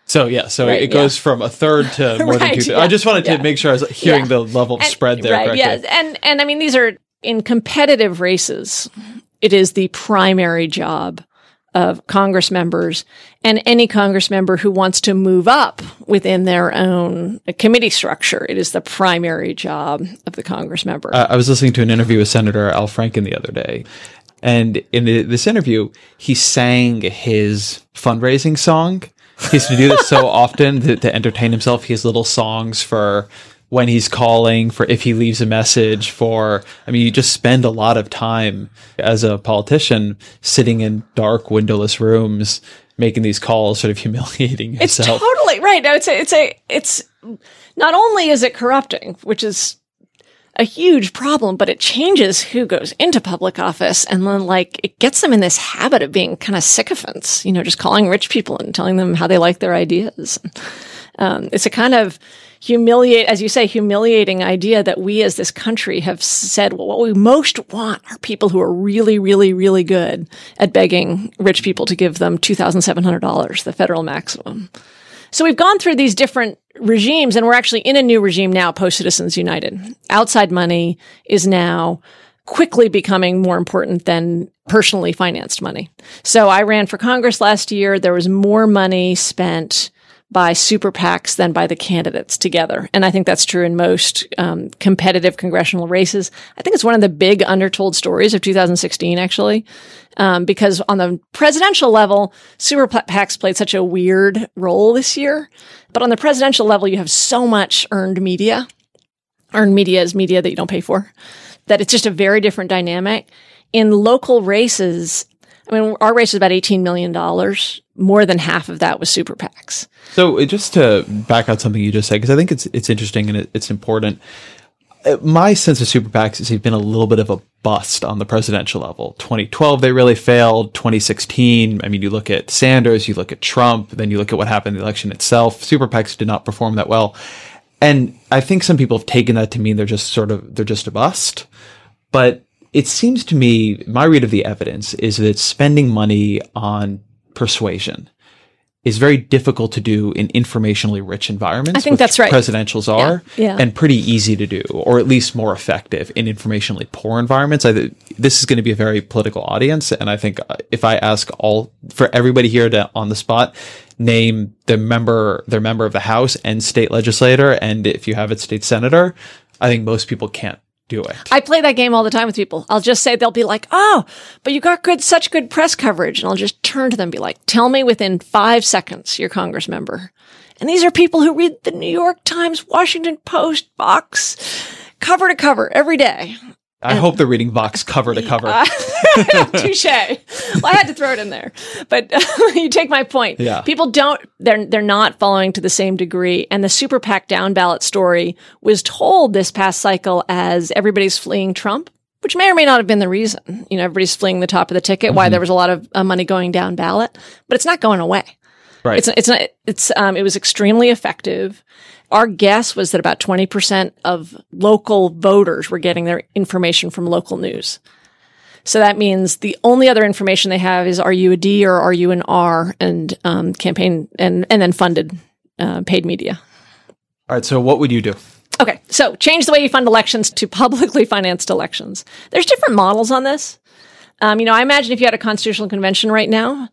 So yeah, so right, it goes yeah. from a third to more right, than two. Yeah, I just wanted to yeah. make sure I was hearing the level of and, spread there. Right, correctly. yeah, and and I mean these are in competitive races. It is the primary job of Congress members and any Congress member who wants to move up within their own committee structure. It is the primary job of the Congress member. Uh, I was listening to an interview with Senator Al Franken the other day. And in the, this interview, he sang his fundraising song. He used to do this so often to, to entertain himself. He has little songs for when he's calling, for if he leaves a message, for, I mean, you just spend a lot of time as a politician sitting in dark, windowless rooms, making these calls, sort of humiliating yourself. It's totally right. No, it's a, it's a, it's not only is it corrupting, which is a huge problem, but it changes who goes into public office. And then like it gets them in this habit of being kind of sycophants, you know, just calling rich people and telling them how they like their ideas. Um, it's a kind of, humiliate, as you say, humiliating idea that we as this country have said, well, what we most want are people who are really, really, really good at begging rich people to give them $2,700, the federal maximum. So we've gone through these different regimes and we're actually in a new regime now, post Citizens United. Outside money is now quickly becoming more important than personally financed money. So I ran for Congress last year. There was more money spent by super PACs than by the candidates together. And I think that's true in most um, competitive congressional races. I think it's one of the big undertold stories of 2016, actually, um, because on the presidential level, super PACs played such a weird role this year. But on the presidential level, you have so much earned media. Earned media is media that you don't pay for. That it's just a very different dynamic. In local races, I mean, our race is about $18 million. More than half of that was super PACs. So just to back out something you just said, because I think it's, it's interesting and it, it's important. Uh, my sense of super PACs is they've been a little bit of a bust on the presidential level. 2012, they really failed. 2016, I mean, you look at Sanders, you look at Trump, then you look at what happened in the election itself. Super PACs did not perform that well. And I think some people have taken that to mean they're just sort of, they're just a bust. But it seems to me, my read of the evidence is that spending money on persuasion is very difficult to do in informationally rich environments. I think that's right. Presidentials are, yeah, yeah. and pretty easy to do, or at least more effective in informationally poor environments. I th- this is going to be a very political audience, and I think uh, if I ask all for everybody here to on the spot name the member, their member of the House and state legislator, and if you have it, state senator, I think most people can't do it. I play that game all the time with people. I'll just say they'll be like, "Oh, but you got good, such good press coverage," and I'll just turn to them and be like, "Tell me within five seconds your Congress member." And these are people who read the New York Times, Washington Post, Vox, cover to cover every day. I hope they're reading Vox cover to cover. Uh, touche. Well, I had to throw it in there, but uh, you take my point. Yeah. People don't. They're they're not following to the same degree. And the super PAC down ballot story was told this past cycle as everybody's fleeing Trump, which may or may not have been the reason. You know, everybody's fleeing the top of the ticket. Mm-hmm. Why there was a lot of uh, money going down ballot, but it's not going away. Right. It's it's not. It's um. It was extremely effective. Our guess was that about 20% of local voters were getting their information from local news. So that means the only other information they have is are you a D or are you an R and um, campaign and, and then funded uh, paid media. All right. So what would you do? Okay. So change the way you fund elections to publicly financed elections. There's different models on this. Um, you know, I imagine if you had a constitutional convention right now,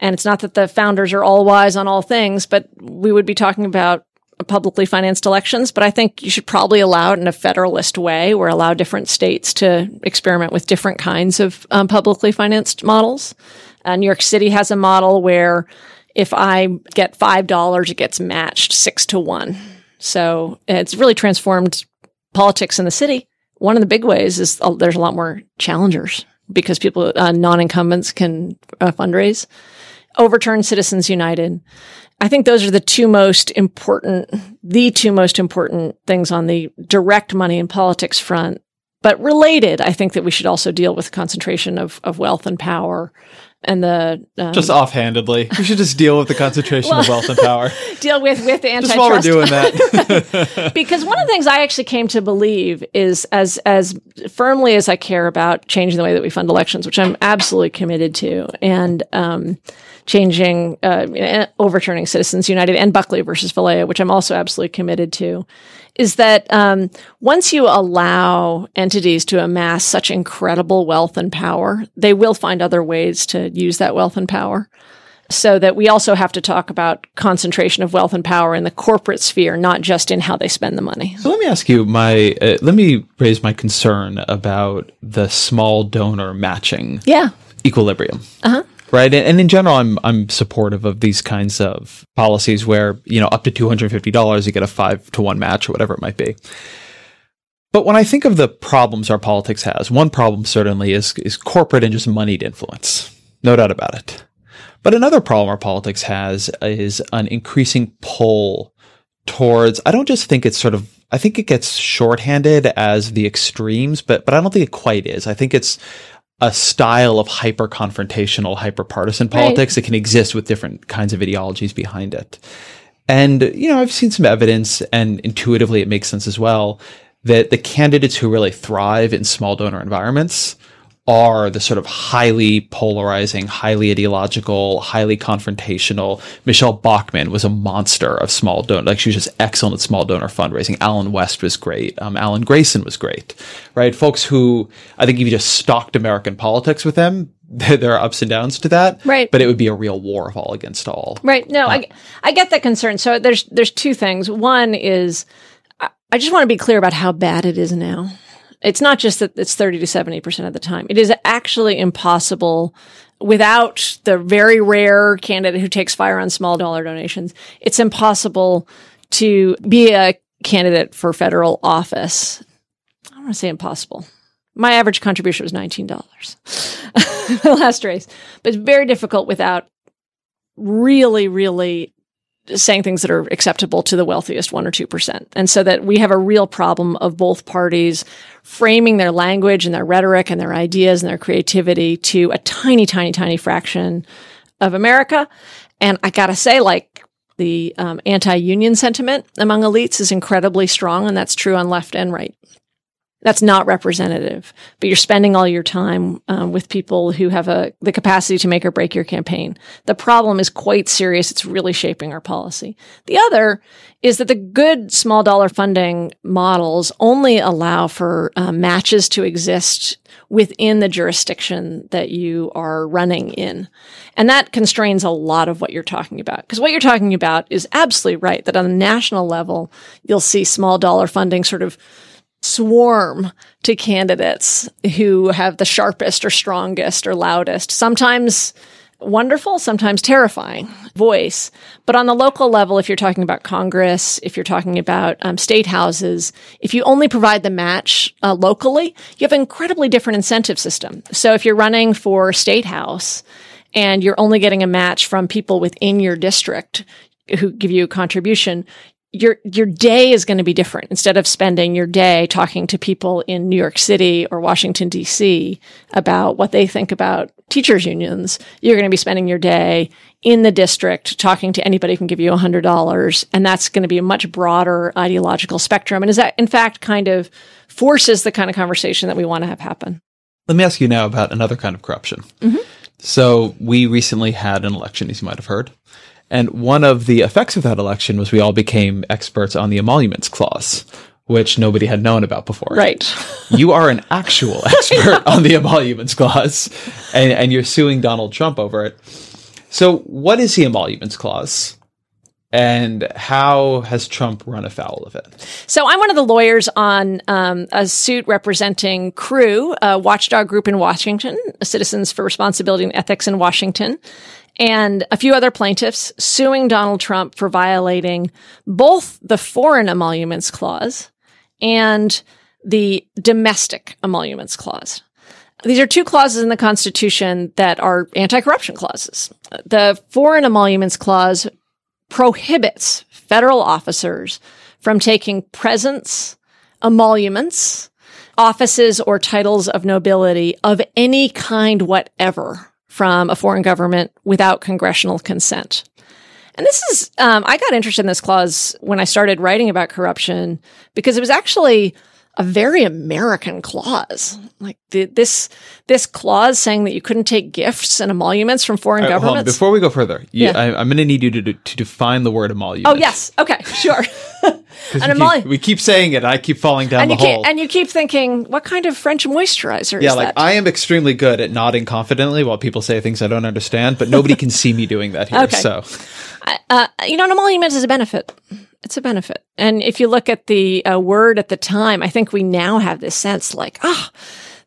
and it's not that the founders are all wise on all things, but we would be talking about publicly financed elections, but I think you should probably allow it in a federalist way or allow different states to experiment with different kinds of um, publicly financed models. Uh, New York City has a model where if I get $5, it gets matched six to one. So it's really transformed politics in the city. One of the big ways is uh, there's a lot more challengers because people, uh, non incumbents can uh, fundraise. Overturn Citizens United. I think those are the two most important, the two most important things on the direct money in politics front. But related, I think that we should also deal with concentration of, of wealth and power and the um, just offhandedly, we should just deal with the concentration well, of wealth and power. deal with with the antitrust. Just while we're doing that, because one of the things I actually came to believe is as as firmly as I care about changing the way that we fund elections, which I'm absolutely committed to, and um, changing, uh, overturning Citizens United and Buckley versus Valeo, which I'm also absolutely committed to, is that um, once you allow entities to amass such incredible wealth and power, they will find other ways to use that wealth and power. So that we also have to talk about concentration of wealth and power in the corporate sphere, not just in how they spend the money. So let me ask you my uh, let me raise my concern about the small donor matching. Yeah. Equilibrium. Uh huh right? And in general, I'm I'm supportive of these kinds of policies where you know up to two hundred fifty dollars you get a five to one match or whatever it might be. But when I think of the problems our politics has, one problem certainly is is corporate and just moneyed influence, no doubt about it. But another problem our politics has is an increasing pull towards. I don't just think it's sort of. I think it gets shorthanded as the extremes, but but I don't think it quite is. I think it's a style of hyper confrontational, hyper partisan politics right. that can exist with different kinds of ideologies behind it. And, you know, I've seen some evidence and intuitively it makes sense as well that the candidates who really thrive in small donor environments are the sort of highly polarizing, highly ideological, highly confrontational. Michele Bachmann was a monster of small donor. Like she was just excellent at small donor fundraising. Allen West was great. Um, Alan Grayson was great, right? Folks who I think if you just stalked American politics with them, there are ups and downs to that, right? But it would be a real war of all against all, right? No, uh, I I get that concern. So there's there's two things. One is I, I just want to be clear about how bad it is now it's not just that it's 30 to 70% of the time. It is actually impossible without the very rare candidate who takes fire on small dollar donations. It's impossible to be a candidate for federal office. I don't want to say impossible. My average contribution was $19 the last race, but it's very difficult without really, really saying things that are acceptable to the wealthiest one or two percent. And so that we have a real problem of both parties framing their language and their rhetoric and their ideas and their creativity to a tiny, tiny, tiny fraction of America. And I gotta say, like, the um, anti union sentiment among elites is incredibly strong, and that's true on left and right. That's not representative, but you're spending all your time um, with people who have a, the capacity to make or break your campaign. The problem is quite serious. It's really shaping our policy. The other is that the good small dollar funding models only allow for uh, matches to exist within the jurisdiction that you are running in. And that constrains a lot of what you're talking about. Because what you're talking about is absolutely right that on a national level, you'll see small dollar funding sort of swarm to candidates who have the sharpest or strongest or loudest. Sometimes wonderful, sometimes terrifying voice. But on the local level, if you're talking about Congress, if you're talking about um, state houses, if you only provide the match uh, locally, you have an incredibly different incentive system. So if you're running for state house and you're only getting a match from people within your district, who give you a contribution, your your day is going to be different. Instead of spending your day talking to people in New York City or Washington D.C. about what they think about teachers unions, you're going to be spending your day in the district talking to anybody who can give you $100 and that's going to be a much broader ideological spectrum and is that in fact kind of forces the kind of conversation that we want to have happen. Let me ask you now about another kind of corruption. Mm-hmm. So we recently had an election as you might have heard and one of the effects of that election was we all became experts on the emoluments clause, which nobody had known about before. Right. you are an actual expert on the emoluments clause, and, and you're suing Donald Trump over it. So, what is the emoluments clause? and how has Trump run afoul of it? So I'm one of the lawyers on um, a suit representing CREW, a watchdog group in Washington, Citizens for Responsibility and Ethics in Washington and a few other plaintiffs suing Donald Trump for violating both the foreign emoluments clause and the domestic emoluments clause. These are two clauses in the Constitution that are anti-corruption clauses. The foreign emoluments clause prohibits federal officers from taking presents, emoluments, offices, or titles of nobility of any kind whatever from a foreign government without congressional consent. And this is, um, I got interested in this clause when I started writing about corruption because it was actually a very American clause. Like the, this, this clause saying that you couldn't take gifts and emoluments from foreign right, governments. Before we go further, you, yeah. I, am going to need you to, to define the word emolument. Oh yes, okay, sure. An we, keep, we keep saying it. I keep falling down and the hole. Keep, and you keep thinking, what kind of French moisturizer is that? yeah, like that? I am extremely good at nodding confidently while people say things I don't understand, but nobody can see me doing that here. Okay. So, uh, you know, an emolument is a benefit. It's a benefit. And if you look at the uh, word at the time, I think we now have this sense like, ah, oh,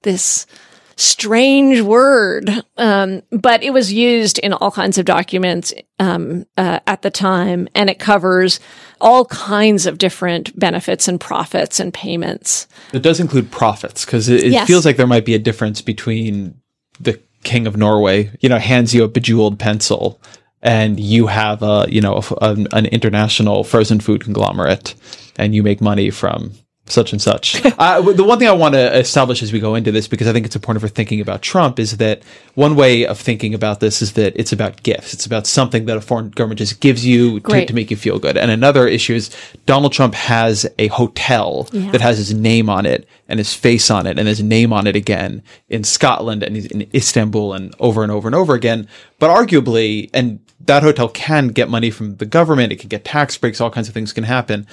this strange word. Um, but it was used in all kinds of documents um, uh, at the time, and it covers all kinds of different benefits and profits and payments. It does include profits because it, it yes. feels like there might be a difference between the king of Norway, you know, hands you a bejeweled pencil and you have a you know a, an international frozen food conglomerate and you make money from such and such. uh, the one thing I want to establish as we go into this, because I think it's important for thinking about Trump, is that one way of thinking about this is that it's about gifts. It's about something that a foreign government just gives you to, to, make you feel good. And another issue is Donald Trump has a hotel yeah. that has his name on it and his face on it and his name on it again in Scotland and in Istanbul and over and over and over again. But arguably, and that hotel can get money from the government. It can get tax breaks. All kinds of things can happen.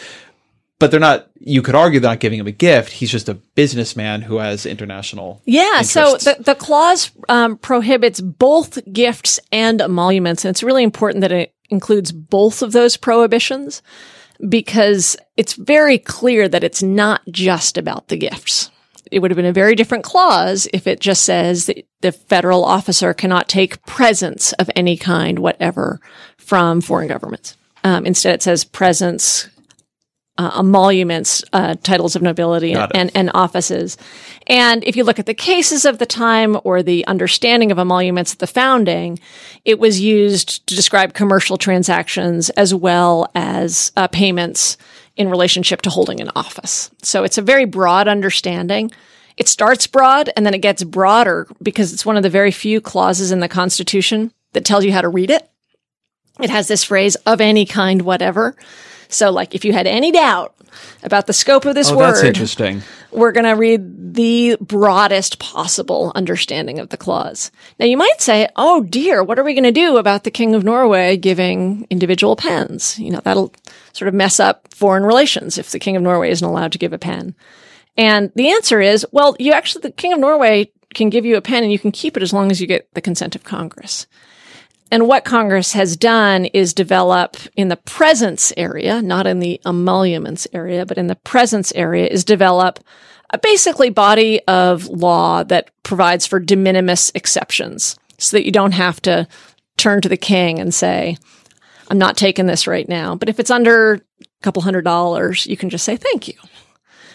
But they're not, you could argue they're not giving him a gift. He's just a businessman who has international. Yeah. Interests. So the, the clause um, prohibits both gifts and emoluments. And it's really important that it includes both of those prohibitions because it's very clear that it's not just about the gifts it would have been a very different clause if it just says that the federal officer cannot take presents of any kind, whatever, from foreign governments. Um, instead, it says presents, uh, emoluments, uh, titles of nobility, and, and offices. And if you look at the cases of the time or the understanding of emoluments at the founding, it was used to describe commercial transactions as well as uh, payments in relationship to holding an office. So it's a very broad understanding. It starts broad and then it gets broader because it's one of the very few clauses in the Constitution that tells you how to read it. It has this phrase of any kind, whatever. So, like, if you had any doubt about the scope of this oh, word, that's interesting. we're going to read the broadest possible understanding of the clause. Now you might say, oh dear, what are we going to do about the King of Norway giving individual pens? You know, that'll sort of mess up foreign relations if the King of Norway isn't allowed to give a pen. And the answer is, well, you actually, the King of Norway can give you a pen and you can keep it as long as you get the consent of Congress. And what Congress has done is develop in the presence area, not in the emoluments area, but in the presence area is develop a basically body of law that provides for de minimis exceptions so that you don't have to turn to the king and say, I'm not taking this right now. But if it's under a couple hundred dollars, you can just say thank you.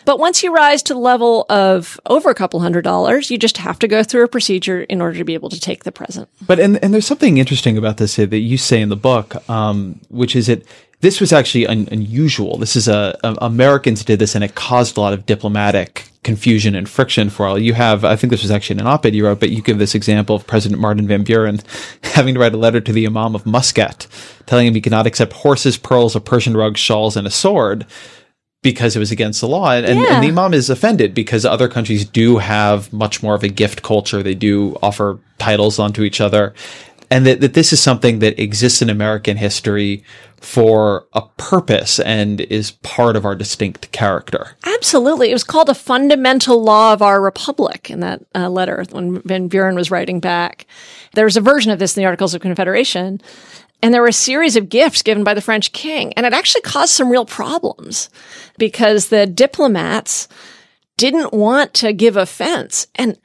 But once you rise to the level of over a couple hundred dollars, you just have to go through a procedure in order to be able to take the present. But and, and there's something interesting about this that you say in the book, um, which is that this was actually un- unusual. This is a, a, Americans did this, and it caused a lot of diplomatic confusion and friction for all. You have, I think this was actually an op-ed you wrote, but you give this example of President Martin Van Buren having to write a letter to the Imam of Muscat, telling him he cannot accept horses, pearls, a Persian rug, shawls, and a sword because it was against the law. And, yeah. and, the imam is offended because other countries do have much more of a gift culture. They do offer titles onto each other. And that, that this is something that exists in American history for a purpose and is part of our distinct character. Absolutely. It was called a fundamental law of our republic in that uh, letter when Van Buren was writing back. There's a version of this in the Articles of Confederation and there were a series of gifts given by the French king. And it actually caused some real problems because the diplomats didn't want to give offense. And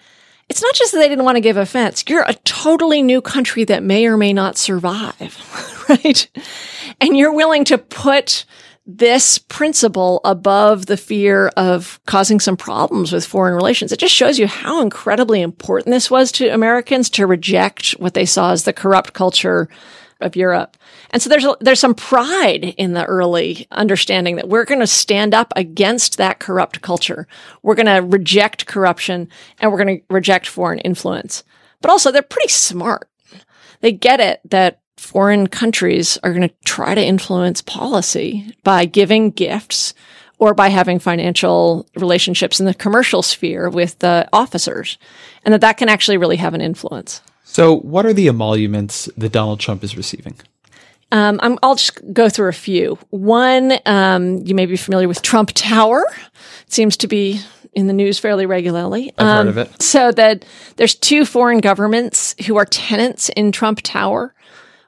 it's not just that they didn't want to give offense. You're a totally new country that may or may not survive, right? And you're willing to put this principle above the fear of causing some problems with foreign relations. It just shows you how incredibly important this was to Americans to reject what they saw as the corrupt culture of Europe. And so there's a, there's some pride in the early understanding that we're going to stand up against that corrupt culture. We're going to reject corruption and we're going to reject foreign influence. But also they're pretty smart. They get it that foreign countries are going to try to influence policy by giving gifts or by having financial relationships in the commercial sphere with the officers and that that can actually really have an influence. So, what are the emoluments that Donald Trump is receiving? Um, i will just go through a few. One, um, you may be familiar with Trump Tower. It seems to be in the news fairly regularly. I've um, heard of it. So that there's two foreign governments who are tenants in Trump Tower.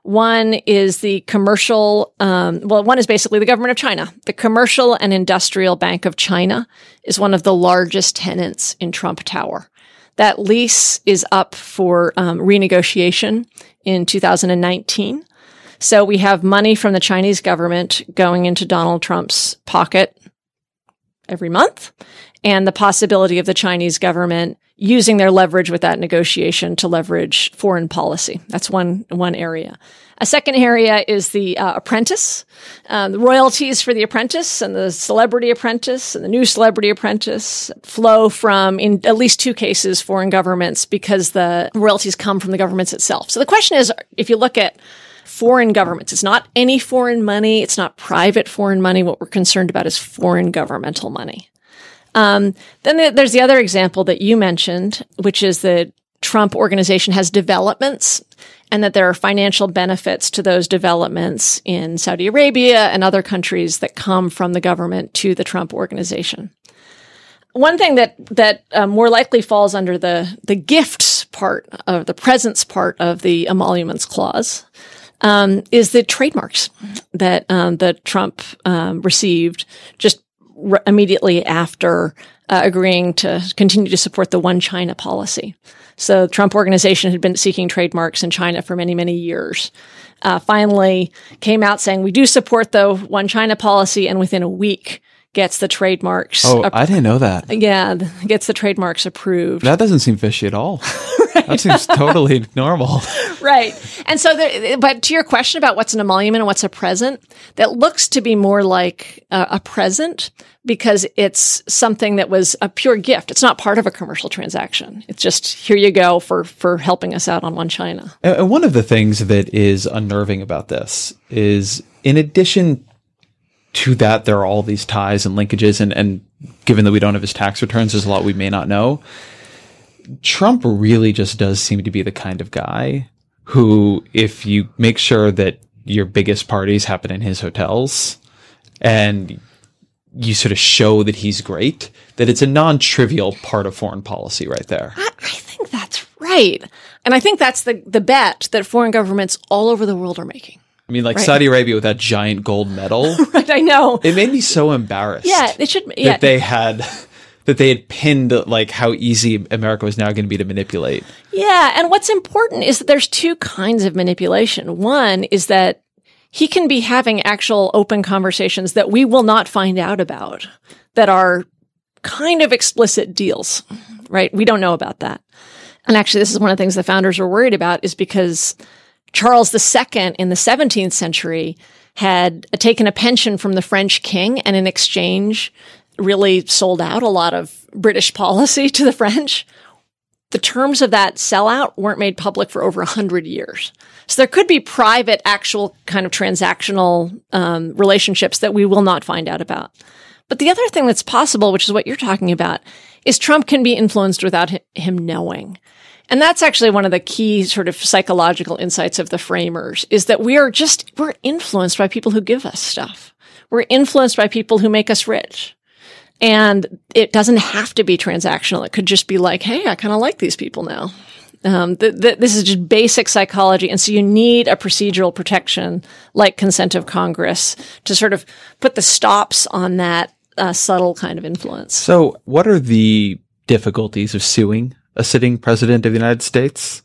One is the commercial, um, well, one is basically the government of China. The Commercial and Industrial Bank of China is one of the largest tenants in Trump Tower. That lease is up for um, renegotiation in 2019. So we have money from the Chinese government going into Donald Trump's pocket every month and the possibility of the Chinese government using their leverage with that negotiation to leverage foreign policy. That's one, one area. A second area is the uh, apprentice, um, the royalties for the apprentice and the celebrity apprentice and the new celebrity apprentice flow from, in at least two cases, foreign governments because the royalties come from the governments itself. So the question is, if you look at foreign governments, it's not any foreign money, it's not private foreign money. What we're concerned about is foreign governmental money. Um, then there's the other example that you mentioned, which is the Trump organization has developments and that there are financial benefits to those developments in Saudi Arabia and other countries that come from the government to the Trump organization. One thing that that uh, more likely falls under the the gifts part of the presence part of the emoluments clause um, is the trademarks that um, Trump um, received just re- immediately after uh, agreeing to continue to support the One China policy. So the Trump organization had been seeking trademarks in China for many, many years. Uh, finally came out saying, we do support the One China policy. And within a week, gets the trademarks. Oh, I didn't know that. Yeah, gets the trademarks approved. That doesn't seem fishy at all. That seems totally normal. Right. And so, there, but to your question about what's an emolument and what's a present, that looks to be more like a, a present because it's something that was a pure gift. It's not part of a commercial transaction. It's just here you go for for helping us out on One China. And one of the things that is unnerving about this is in addition to that, there are all these ties and linkages. And, and given that we don't have his tax returns, there's a lot we may not know. Trump really just does seem to be the kind of guy who, if you make sure that your biggest parties happen in his hotels and you sort of show that he's great, that it's a non trivial part of foreign policy right there. I, I, think that's right. And I think that's the, the bet that foreign governments all over the world are making. I mean, like right. Saudi Arabia with that giant gold medal. right, I know. It made me so embarrassed. Yeah, it should. Yeah. That they had that they had pinned like how easy America was now going to be to manipulate. Yeah, and what's important is that there's two kinds of manipulation. One is that he can be having actual open conversations that we will not find out about that are kind of explicit deals, right? We don't know about that. And actually, this is one of the things the founders were worried about is because Charles II in the 17th century had taken a pension from the French king and in exchange really sold out a lot of British policy to the French. The terms of that sellout weren't made public for over 100 years. So there could be private, actual kind of transactional um, relationships that we will not find out about. But the other thing that's possible, which is what you're talking about, is Trump can be influenced without him knowing. And that's actually one of the key sort of psychological insights of the framers is that we are just, we're influenced by people who give us stuff. We're influenced by people who make us rich. And it doesn't have to be transactional. It could just be like, hey, I kind of like these people now. Um, th- th- this is just basic psychology. And so you need a procedural protection like consent of Congress to sort of put the stops on that uh, subtle kind of influence. So, what are the difficulties of suing a sitting president of the United States?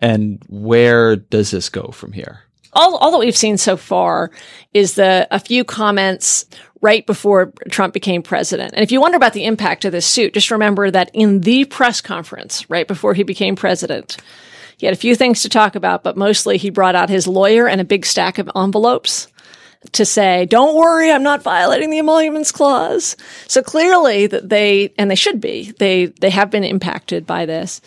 And where does this go from here? All, all that we've seen so far is the a few comments right before Trump became president. And if you wonder about the impact of this suit, just remember that in the press conference right before he became president, he had a few things to talk about, but mostly he brought out his lawyer and a big stack of envelopes to say, don't worry, I'm not violating the emoluments clause. So clearly that they, and they should be, they, they have been impacted by this.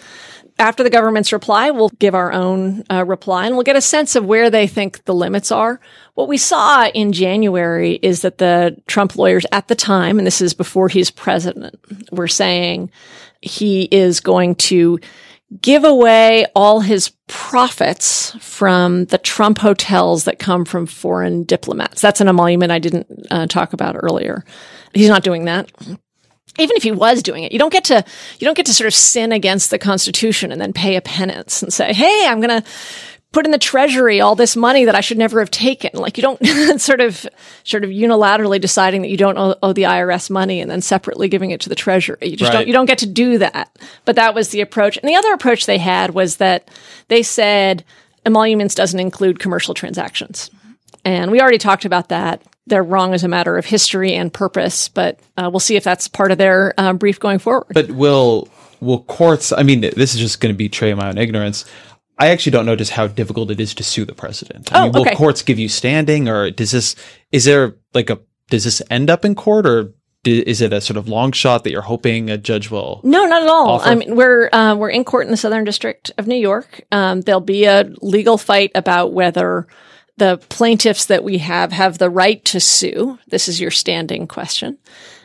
After the government's reply, we'll give our own uh, reply and we'll get a sense of where they think the limits are. What we saw in January is that the Trump lawyers at the time, and this is before he's president, were saying he is going to give away all his profits from the Trump hotels that come from foreign diplomats. That's an emolument I didn't uh, talk about earlier. He's not doing that. Even if he was doing it, you don't get to you don't get to sort of sin against the Constitution and then pay a penance and say, "Hey, I'm going to put in the treasury all this money that I should never have taken. Like you don't sort of, sort of unilaterally deciding that you don't owe, owe, the IRS money and then separately giving it to the treasury. You just right. don't, you don't get to do that. But that was the approach. And the other approach they had was that they said emoluments doesn't include commercial transactions. And we already talked about that. They're wrong as a matter of history and purpose, but uh, we'll see if that's part of their uh, brief going forward. But will will courts? I mean, this is just going to betray my own ignorance. I actually don't know just how difficult it is to sue the president. I oh, mean, will okay. courts give you standing, or does this is there like a does this end up in court, or is it a sort of long shot that you're hoping a judge will? No, not at all. Offer? I mean, we're uh, we're in court in the Southern District of New York. Um, there'll be a legal fight about whether the plaintiffs that we have have the right to sue. This is your standing question.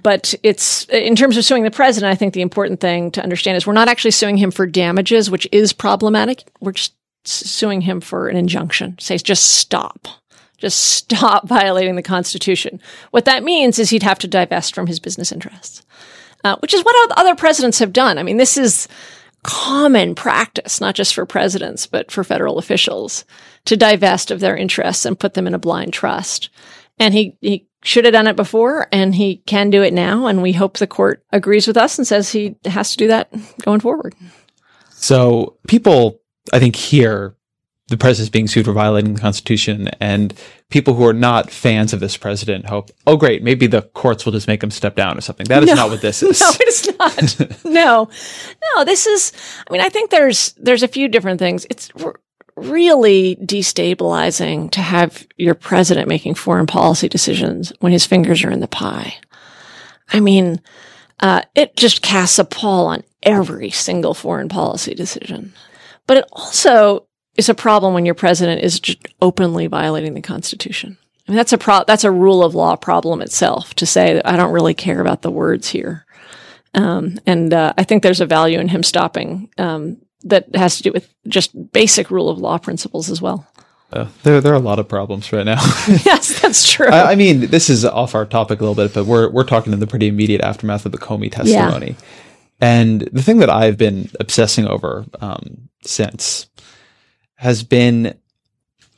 But it's, in terms of suing the president, I think the important thing to understand is we're not actually suing him for damages, which is problematic. We're just suing him for an injunction. Say, just stop. Just stop violating the Constitution. What that means is he'd have to divest from his business interests, uh, which is what other presidents have done. I mean, this is common practice, not just for presidents, but for federal officials to divest of their interests and put them in a blind trust. And he, he should have done it before and he can do it now. And we hope the court agrees with us and says he has to do that going forward. So people, I think, hear the president being sued for violating the Constitution, and people who are not fans of this president hope, oh, great, maybe the courts will just make him step down or something. That is no, not what this is. No, it's not. no, no, this is. I mean, I think there's there's a few different things. It's really destabilizing to have your president making foreign policy decisions when his fingers are in the pie. I mean, uh, it just casts a pall on every single foreign policy decision. But it also is a problem when your president is just openly violating the Constitution. I mean, that's a pro- that's a rule of law problem itself to say that I don't really care about the words here. Um, and uh, I think there's a value in him stopping um, that has to do with just basic rule of law principles as well. Uh, there, there are a lot of problems right now. yes, that's true. I, I, mean, this is off our topic a little bit, but we're we're talking in the pretty immediate aftermath of the Comey testimony, yeah. and the thing that I've been obsessing over um, since has been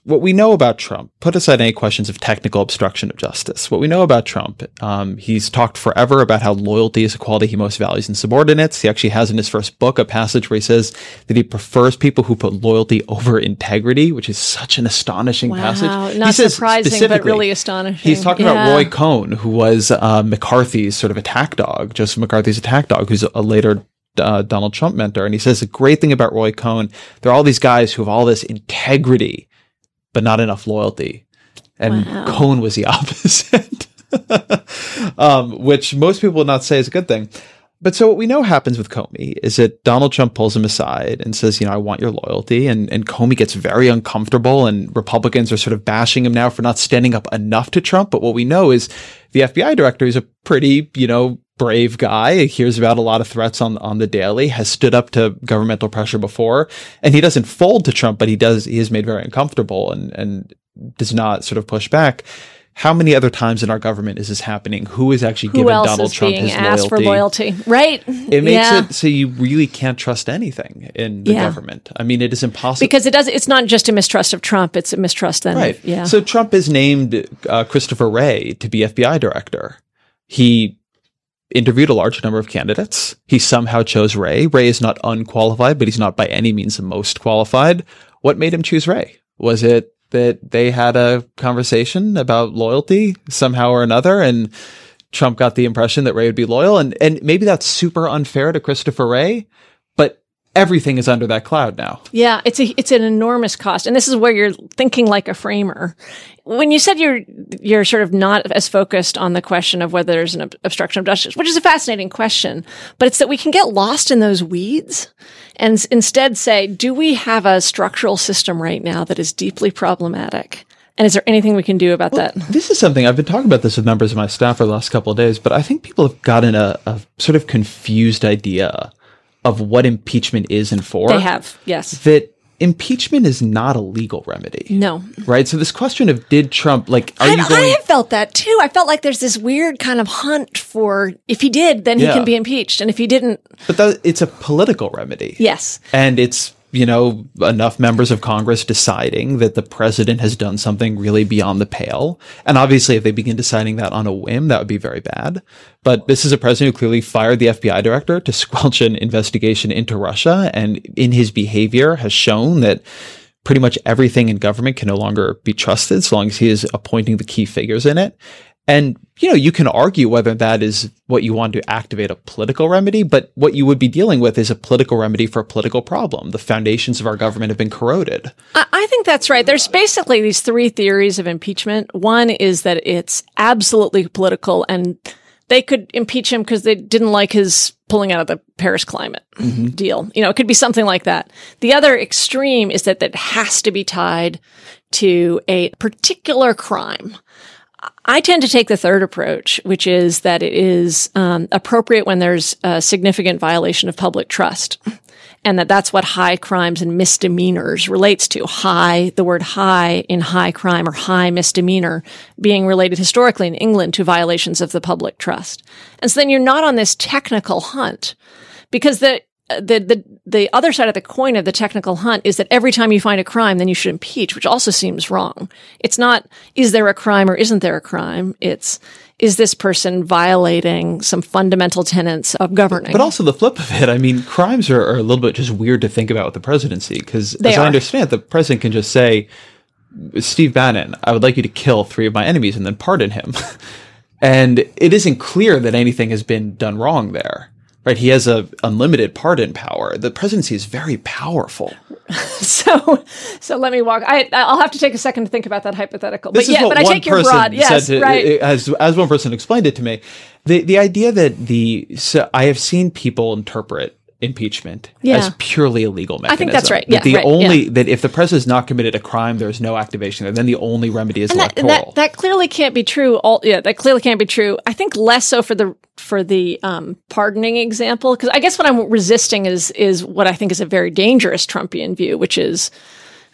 what we know about Trump, put aside any questions of technical obstruction of justice, what we know about Trump, um, he's talked forever about how loyalty is a quality he most values in subordinates. He actually has in his first book a passage where he says that he prefers people who put loyalty over integrity, which is such an astonishing wow, passage. Not surprising, but really astonishing. He's talking yeah. about Roy Cohn, who was uh, McCarthy's sort of attack dog, Joseph McCarthy's attack dog, who's a later uh, Donald Trump mentor. And he says a great thing about Roy Cohn, there are all these guys who have all this integrity but not enough loyalty. And wow. Cohn was the opposite, um, which most people would not say is a good thing. But so what we know happens with Comey is that Donald Trump pulls him aside and says, you know, I want your loyalty. And, and Comey gets very uncomfortable and Republicans are sort of bashing him now for not standing up enough to Trump. But what we know is the FBI director is a pretty, you know, brave guy, hears about a lot of threats on, on the daily, has stood up to governmental pressure before. And he doesn't fold to Trump, but he does, he is made very uncomfortable and, and does not sort of push back. How many other times in our government is this happening? Who is actually Who giving Donald Trump his loyalty? for loyalty? Right. It makes yeah. it so you really can't trust anything in the yeah. government. I mean, it is impossible because it does. It's not just a mistrust of Trump; it's a mistrust then. Right. Of, yeah. So Trump is named uh, Christopher Wray to be FBI director. He interviewed a large number of candidates. He somehow chose Wray. Wray is not unqualified, but he's not by any means the most qualified. What made him choose Wray? Was it that they had a conversation about loyalty somehow or another and Trump got the impression that Wray would be loyal and and maybe that's super unfair to Christopher but everything is under that cloud now. Yeah, it's a it's an enormous cost. And this is where you're thinking like a framer when you said you're you're sort of not as focused on the question of whether there's an obstruction of justice, which is a fascinating question, but it's that we can get lost in those weeds and instead say, do we have a structural system right now that is deeply problematic? And is there anything we can do about well, that? This is something I've been talking about this with members of my staff for the last couple of days, but I think people have gotten a, a sort of confused idea of what impeachment is and for. They have, yes. That impeachment is not a legal remedy. No. Right? So this question of did Trump like are I, you going I have felt that too. I felt like there's this weird kind of hunt for if he did, then yeah. he can be impeached. And if he didn't But that, it's a political remedy. Yes. And it's you know, enough members of Congress deciding that the president has done something really beyond the pale. And obviously, if they begin deciding that on a whim, that would be very bad. But this is a president who clearly fired the FBI director to squelch an investigation into Russia. And in his behavior has shown that pretty much everything in government can no longer be trusted so long as he is appointing the key figures in it. And, you know, you can argue whether that is what you want to activate a political remedy, but what you would be dealing with is a political remedy for a political problem. The foundations of our government have been corroded. I think that's right. There's basically these three theories of impeachment. One is that it's absolutely political and they could impeach him because they didn't like his pulling out of the Paris climate mm-hmm. deal. You know, it could be something like that. The other extreme is that that has to be tied to a particular crime. I tend to take the third approach, which is that it is um, appropriate when there's a significant violation of public trust. And that that's what high crimes and misdemeanors relates to. High, the word high in high crime or high misdemeanor being related historically in England to violations of the public trust. And so then you're not on this technical hunt because the Uh, the, the the other side of the coin of the technical hunt is that every time you find a crime, then you should impeach, which also seems wrong. It's not is there a crime or isn't there a crime? It's is this person violating some fundamental tenets of governing? But also the flip of it, I mean, crimes are, are a little bit just weird to think about with the presidency because, as are. I understand, the president can just say, "Steve Bannon, I would like you to kill three of my enemies and then pardon him." and it isn't clear that anything has been done wrong there right? He has a unlimited pardon power. The presidency is very powerful. so, so let me walk. I, I'll have to take a second to think about that hypothetical. This but yeah, but I take your broad. Yes, to, right. Uh, as as one person explained it to me, the the idea that the so I have seen people interpret impeachment Yeah. as purely a legal mechanism. I think that's right. That the right, only yeah. that if the president has not committed a crime, there's no activation there. Then the only remedy is And that, electoral. that that clearly can't be true. All yeah, that clearly can't be true. I think less so for the for the um, pardoning example because I guess what I'm resisting is is what I think is a very dangerous Trumpian view, which is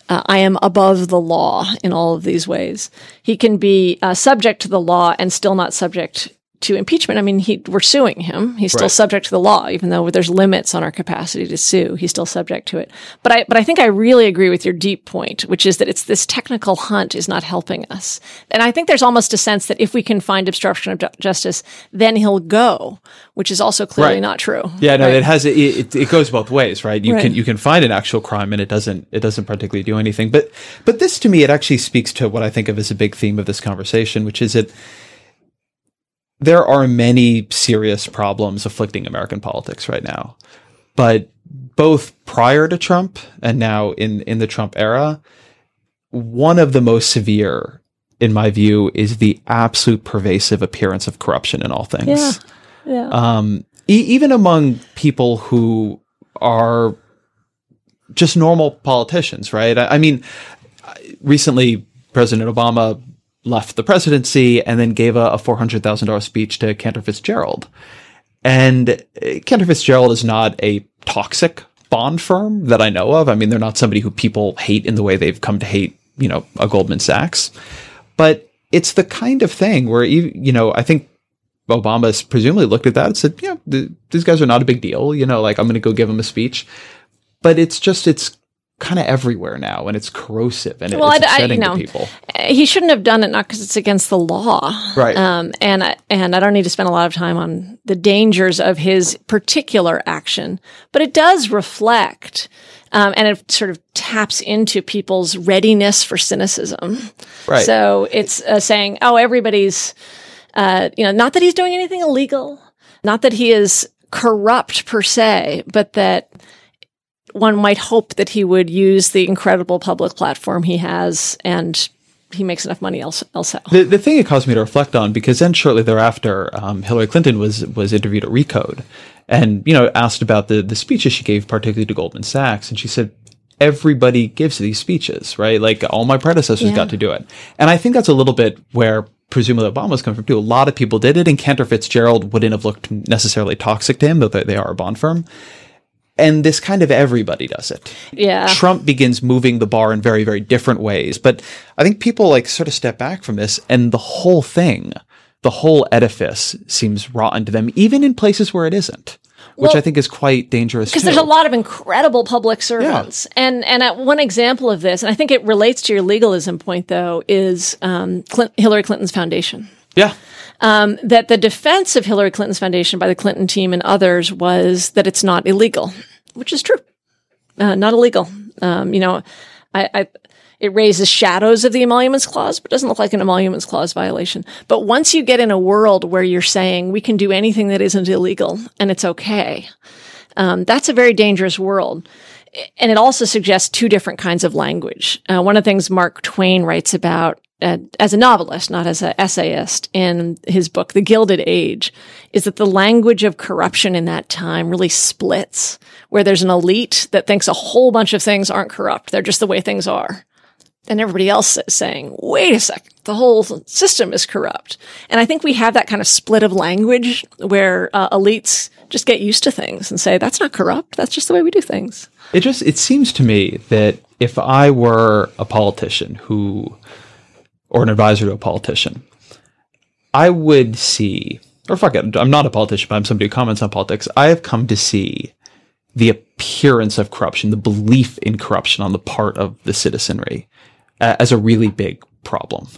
uh, I am above the law in all of these ways. He can be uh, subject to the law and still not subject to impeachment. I mean, he, we're suing him. He's still Right. subject to the law, even though there's limits on our capacity to sue. He's still subject to it. But I, but I think I really agree with your deep point, which is that it's this technical hunt is not helping us. And I think there's almost a sense that if we can find obstruction of justice, then he'll go, which is also clearly Right. not true. Yeah, no, Right? it has it, it. It goes both ways, right? You can you can find an actual crime, and it doesn't it doesn't particularly do anything. But but this to me, it actually speaks to what I think of as a big theme of this conversation, which is that there are many serious problems afflicting American politics right now. But both prior to Trump and now in in the Trump era, one of the most severe, in my view, is the absolute pervasive appearance of corruption in all things Yeah. Yeah. um, e- even among people who are just normal politicians, right? I, I mean, recently President Obama left the presidency and then gave a, a four hundred thousand dollars speech to Cantor Fitzgerald, and uh, Cantor Fitzgerald is not a toxic bond firm that I know of. I mean, they're not somebody who people hate in the way they've come to hate, you know, a Goldman Sachs, but it's the kind of thing where you, know, I think Obama has presumably looked at that and said, yeah, th- these guys are not a big deal. You know, like I'm going to go give them a speech. But it's just, it's kind of everywhere now and it's corrosive and Well, it's I- I- upsetting you know, to people. he shouldn't have done it not because it's against the law Right. um, and I- and I don't need to spend a lot of time on the dangers of his particular action but it does reflect um, and it sort of taps into people's readiness for cynicism Right. so it's uh, saying oh everybody's uh, you know not that he's doing anything illegal not that he is corrupt per se but that one might hope that he would use the incredible public platform he has and he makes enough money else elsewhere. The, the thing it caused me to reflect on because then shortly thereafter, um, Hillary Clinton was was interviewed at Recode, and you know asked about the the speeches she gave, particularly to Goldman Sachs, and she said everybody gives these speeches, right? Like all my predecessors Yeah. got to do it, and I think that's a little bit where presumably Obama's coming from too. A lot of people did it, and Cantor Fitzgerald wouldn't have looked necessarily toxic to him, though they are a bond firm. And this kind of everybody does it. Yeah. Trump begins moving the bar in very, very different ways. But I think people like sort of step back from this and the whole thing, the whole edifice seems rotten to them, even in places where it isn't, which Well, I think is quite dangerous. because there's a lot of incredible public servants, and and uh, one example of this, and I think it relates to your legalism point, though, is um, Clint- Hillary Clinton's foundation. Yeah. Um, that the defense of Hillary Clinton's foundation by the Clinton team and others was that it's not illegal, which is true, uh, not illegal. Um, you know, I, I it raises shadows of the emoluments clause, but doesn't look like an emoluments clause violation. But once you get in a world where you're saying we can do anything that isn't illegal and it's okay, um, that's a very dangerous world. And it also suggests two different kinds of language. Uh, one of the things Mark Twain writes about uh, as a novelist, not as an essayist, in his book, The Gilded Age, is that the language of corruption in that time really splits, where there's an elite that thinks a whole bunch of things aren't corrupt. They're just the way things are and everybody else is saying, wait a second, the whole system is corrupt. And I think we have that kind of split of language where uh, elites just get used to things and say, that's not corrupt. That's just the way we do things. It just it seems to me that if I were a politician who or an advisor to a politician, I would see or fuck it, I'm not a politician, but I'm somebody who comments on politics. I have come to see the appearance of corruption, the belief in corruption on the part of the citizenry uh, as a really big problem.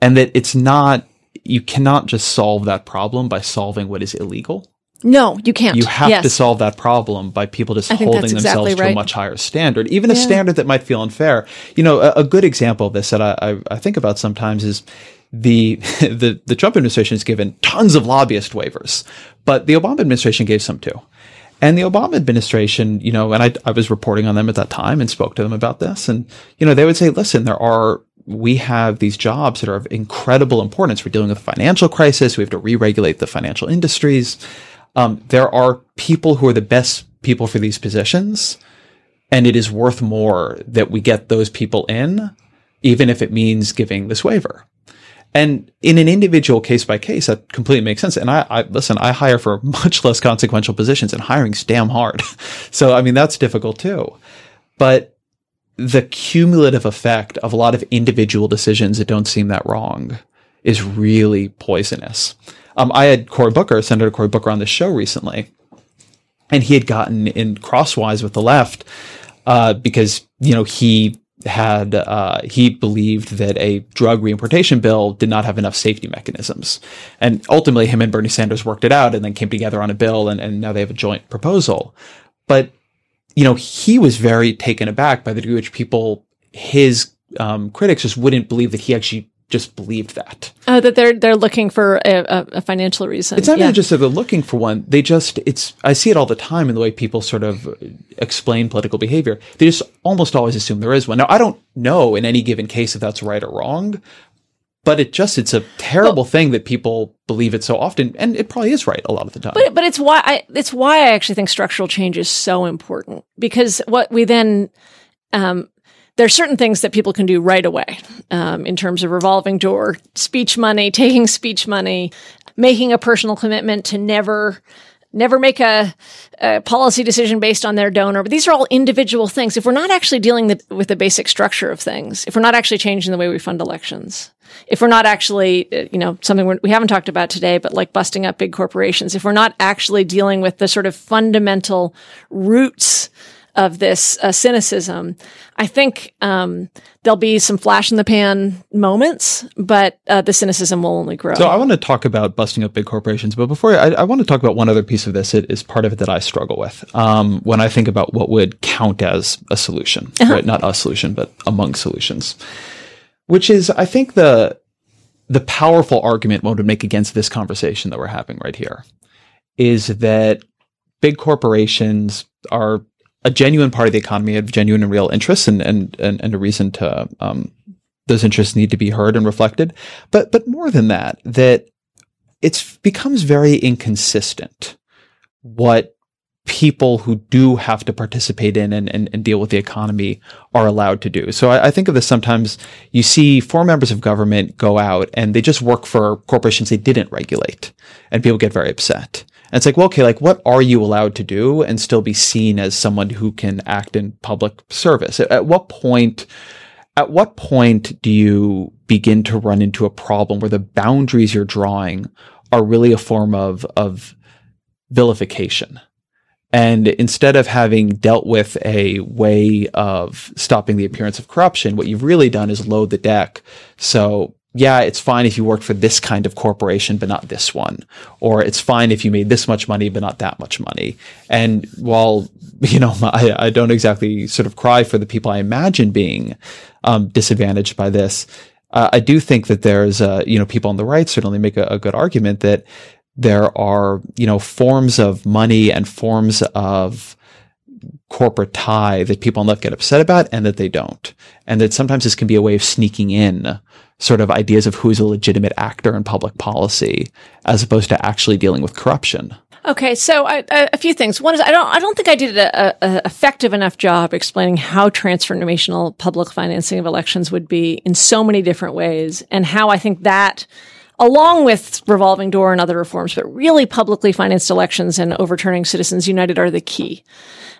And that it's not you cannot just solve that problem by solving what is illegal No, you can't. you have yes. to solve that problem by people just holding themselves exactly to a much higher standard, even a standard that might feel unfair. You know, a, a good example of this that I, I, I think about sometimes is the, the the Trump administration has given tons of lobbyist waivers, but the Obama administration gave some too. And the Obama administration, you know, and I, I was reporting on them at that time and spoke to them about this. And, you know, they would say, listen, there are, we have these jobs that are of incredible importance. We're dealing with a financial crisis. We have to re regulate the financial industries. Um, there are people who are the best people for these positions. And it is worth more that we get those people in, even if it means giving this waiver. And in an individual case by case, that completely makes sense. And I, I, listen, I hire for much less consequential positions and hiring's damn hard. so, I mean, that's difficult too. But the cumulative effect of a lot of individual decisions that don't seem that wrong is really poisonous. Um, I had Cory Booker, Senator Cory Booker on the show recently, and he had gotten in crosswise with the left, uh, because, you know, he had uh, he believed that a drug reimportation bill did not have enough safety mechanisms, and ultimately him and Bernie Sanders worked it out and then came together on a bill, and, and now they have a joint proposal. But you know, he was very taken aback by the degree which people, his um, critics, just wouldn't believe that he actually just believed that. Oh, that they're they're looking for a, a financial reason. It's not yeah. even just that they're looking for one. They just it's I see it all the time in the way people sort of explain political behavior. They just almost always assume there is one. Now I don't know in any given case if that's right or wrong, but it just it's a terrible well, thing that people believe it so often, and it probably is right a lot of the time. But but it's why I it's why I actually think structural change is so important because what we then um, there are certain things that people can do right away um, in terms of revolving door, speech money, taking speech money, making a personal commitment to never never make a, a, policy decision based on their donor. But these are all individual things. If we're not actually dealing the, with the basic structure of things, if we're not actually changing the way we fund elections, if we're not actually, uh, you know, something we haven't talked about today, but like busting up big corporations, if we're not actually dealing with the sort of fundamental roots of this uh, cynicism. I think um, there'll be some flash in the pan moments, but uh, the cynicism will only grow. So I want to talk about busting up big corporations, but before I, I want to talk about one other piece of this. It is part of it that I struggle with um, when I think about what would count as a solution, uh-huh. right? Not a solution, but among solutions. Which is, I think the the powerful argument one would make against this conversation that we're having right here is that big corporations are a genuine part of the economy of genuine and real interests and and and, and a reason to um, those interests need to be heard and reflected. But but more than that, that it becomes very inconsistent what people who do have to participate in and, and, and, deal with the economy are allowed to do. So I, I, think of this sometimes you see four members of government go out and they just work for corporations they didn't regulate and people get very upset. And it's like, well, okay, like what are you allowed to do and still be seen as someone who can act in public service? At, at what point, at what point do you begin to run into a problem where the boundaries you're drawing are really a form of, of vilification? And instead of having dealt with a way of stopping the appearance of corruption, what you've really done is load the deck. So yeah, it's fine if you worked for this kind of corporation, but not this one. Or it's fine if you made this much money, but not that much money. And while, you know, I, I don't exactly sort of cry for the people I imagine being um, disadvantaged by this, uh, I do think that there's, uh, you know, people on the right certainly make a, a good argument that there are, you know, forms of money and forms of corporate tie that people on left get upset about and that they don't. And that sometimes this can be a way of sneaking in sort of ideas of who's a legitimate actor in public policy as opposed to actually dealing with corruption. Okay, so I, a few things. One is I don't I don't think I did a, a, effective enough job explaining how transformational public financing of elections would be in so many different ways, and how I think that, along with revolving door and other reforms, but really publicly financed elections and overturning Citizens United are the key.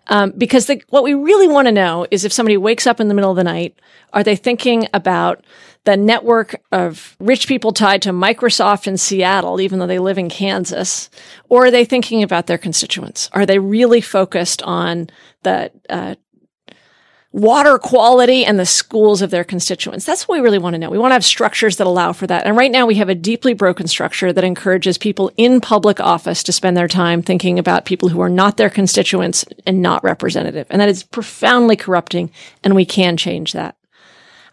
Um, because the, what we really want to know is if somebody wakes up in the middle of the night, are they thinking about the network of rich people tied to Microsoft in Seattle, even though they live in Kansas? Or are they thinking about their constituents? Are they really focused on the uh, water quality and the schools of their constituents? That's what we really want to know. We want to have structures that allow for that. And right now we have a deeply broken structure that encourages people in public office to spend their time thinking about people who are not their constituents and not representative. And that is profoundly corrupting. And we can change that.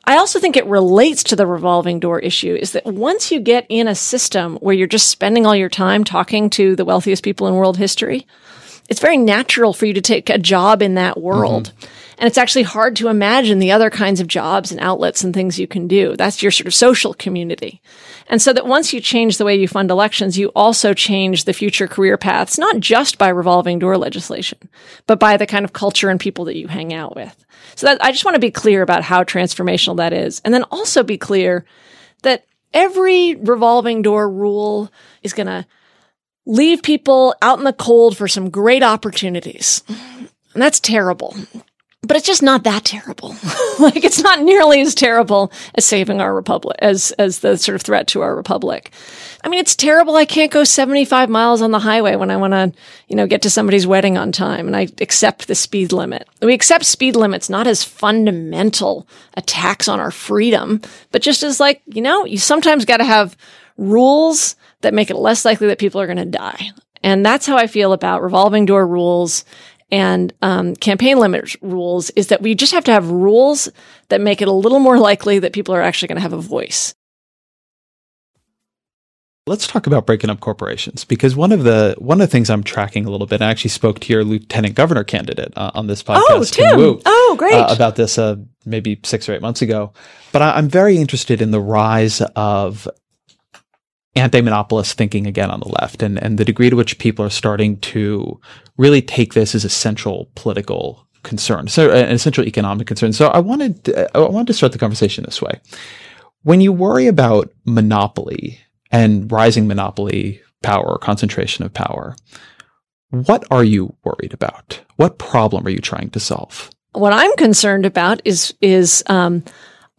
I also think it relates to the revolving door issue is that once you get in a system where you're just spending all your time talking to the wealthiest people in world history, it's very natural for you to take a job in that world. Mm-hmm. And it's actually hard to imagine the other kinds of jobs and outlets and things you can do. That's your sort of social community. And so that once you change the way you fund elections, you also change the future career paths, not just by revolving door legislation, but by the kind of culture and people that you hang out with. So that I just want to be clear about how transformational that is. And then also be clear that every revolving door rule is going to leave people out in the cold for some great opportunities. And that's terrible but it's just not that terrible. like it's not nearly as terrible as saving our republic as as the sort of threat to our republic. I mean, it's terrible. I can't go 75 miles on the highway when I want to, you know, get to somebody's wedding on time and I accept the speed limit. We accept speed limits not as fundamental attacks on our freedom, but just as like, you know, you sometimes got to have rules that make it less likely that people are going to die. And that's how I feel about revolving door rules and um, campaign limit rules is that we just have to have rules that make it a little more likely that people are actually going to have a voice. Let's talk about breaking up corporations because one of the one of the things I'm tracking a little bit. I actually spoke to your lieutenant governor candidate uh, on this podcast. Oh, Tim! Wu, oh, great! Uh, about this uh, maybe six or eight months ago. But I, I'm very interested in the rise of anti-monopolist thinking again on the left and, and the degree to which people are starting to really take this as a central political concern, so an essential economic concern. So I wanted to, I wanted to start the conversation this way. When you worry about monopoly and rising monopoly power or concentration of power, what are you worried about? What problem are you trying to solve? What I'm concerned about is is um,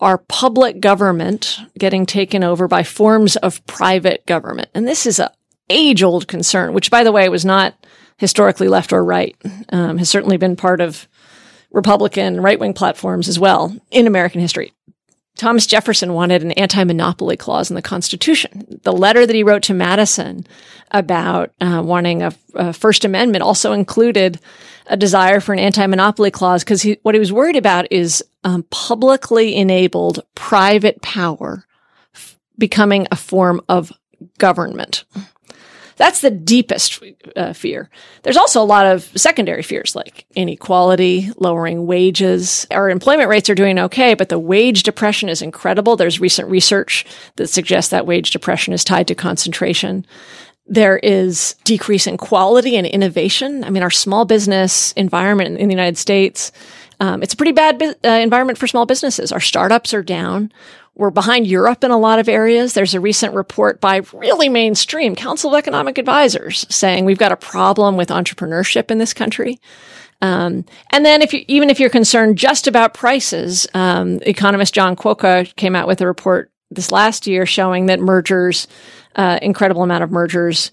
our public government getting taken over by forms of private government. And this is a age old concern, which by the way was not historically left or right, um, has certainly been part of Republican right wing platforms as well in American history. Thomas Jefferson wanted an anti monopoly clause in the Constitution. The letter that he wrote to Madison about uh, wanting a, a, First Amendment also included a desire for an anti monopoly clause because what he was worried about is um, publicly enabled private power f- becoming a form of government. That's the deepest uh, fear. There's also a lot of secondary fears like inequality, lowering wages. Our employment rates are doing okay, but the wage depression is incredible. There's recent research that suggests that wage depression is tied to concentration. There is decreasing quality and innovation. I mean, our small business environment in the United States, um, it's a pretty bad bu- uh, environment for small businesses. Our startups are down. We're behind Europe in a lot of areas. There's a recent report by really mainstream Council of Economic Advisors saying we've got a problem with entrepreneurship in this country. Um, and then if you, even if you're concerned just about prices, um, economist John Kwoka came out with a report this last year showing that mergers, uh, incredible amount of mergers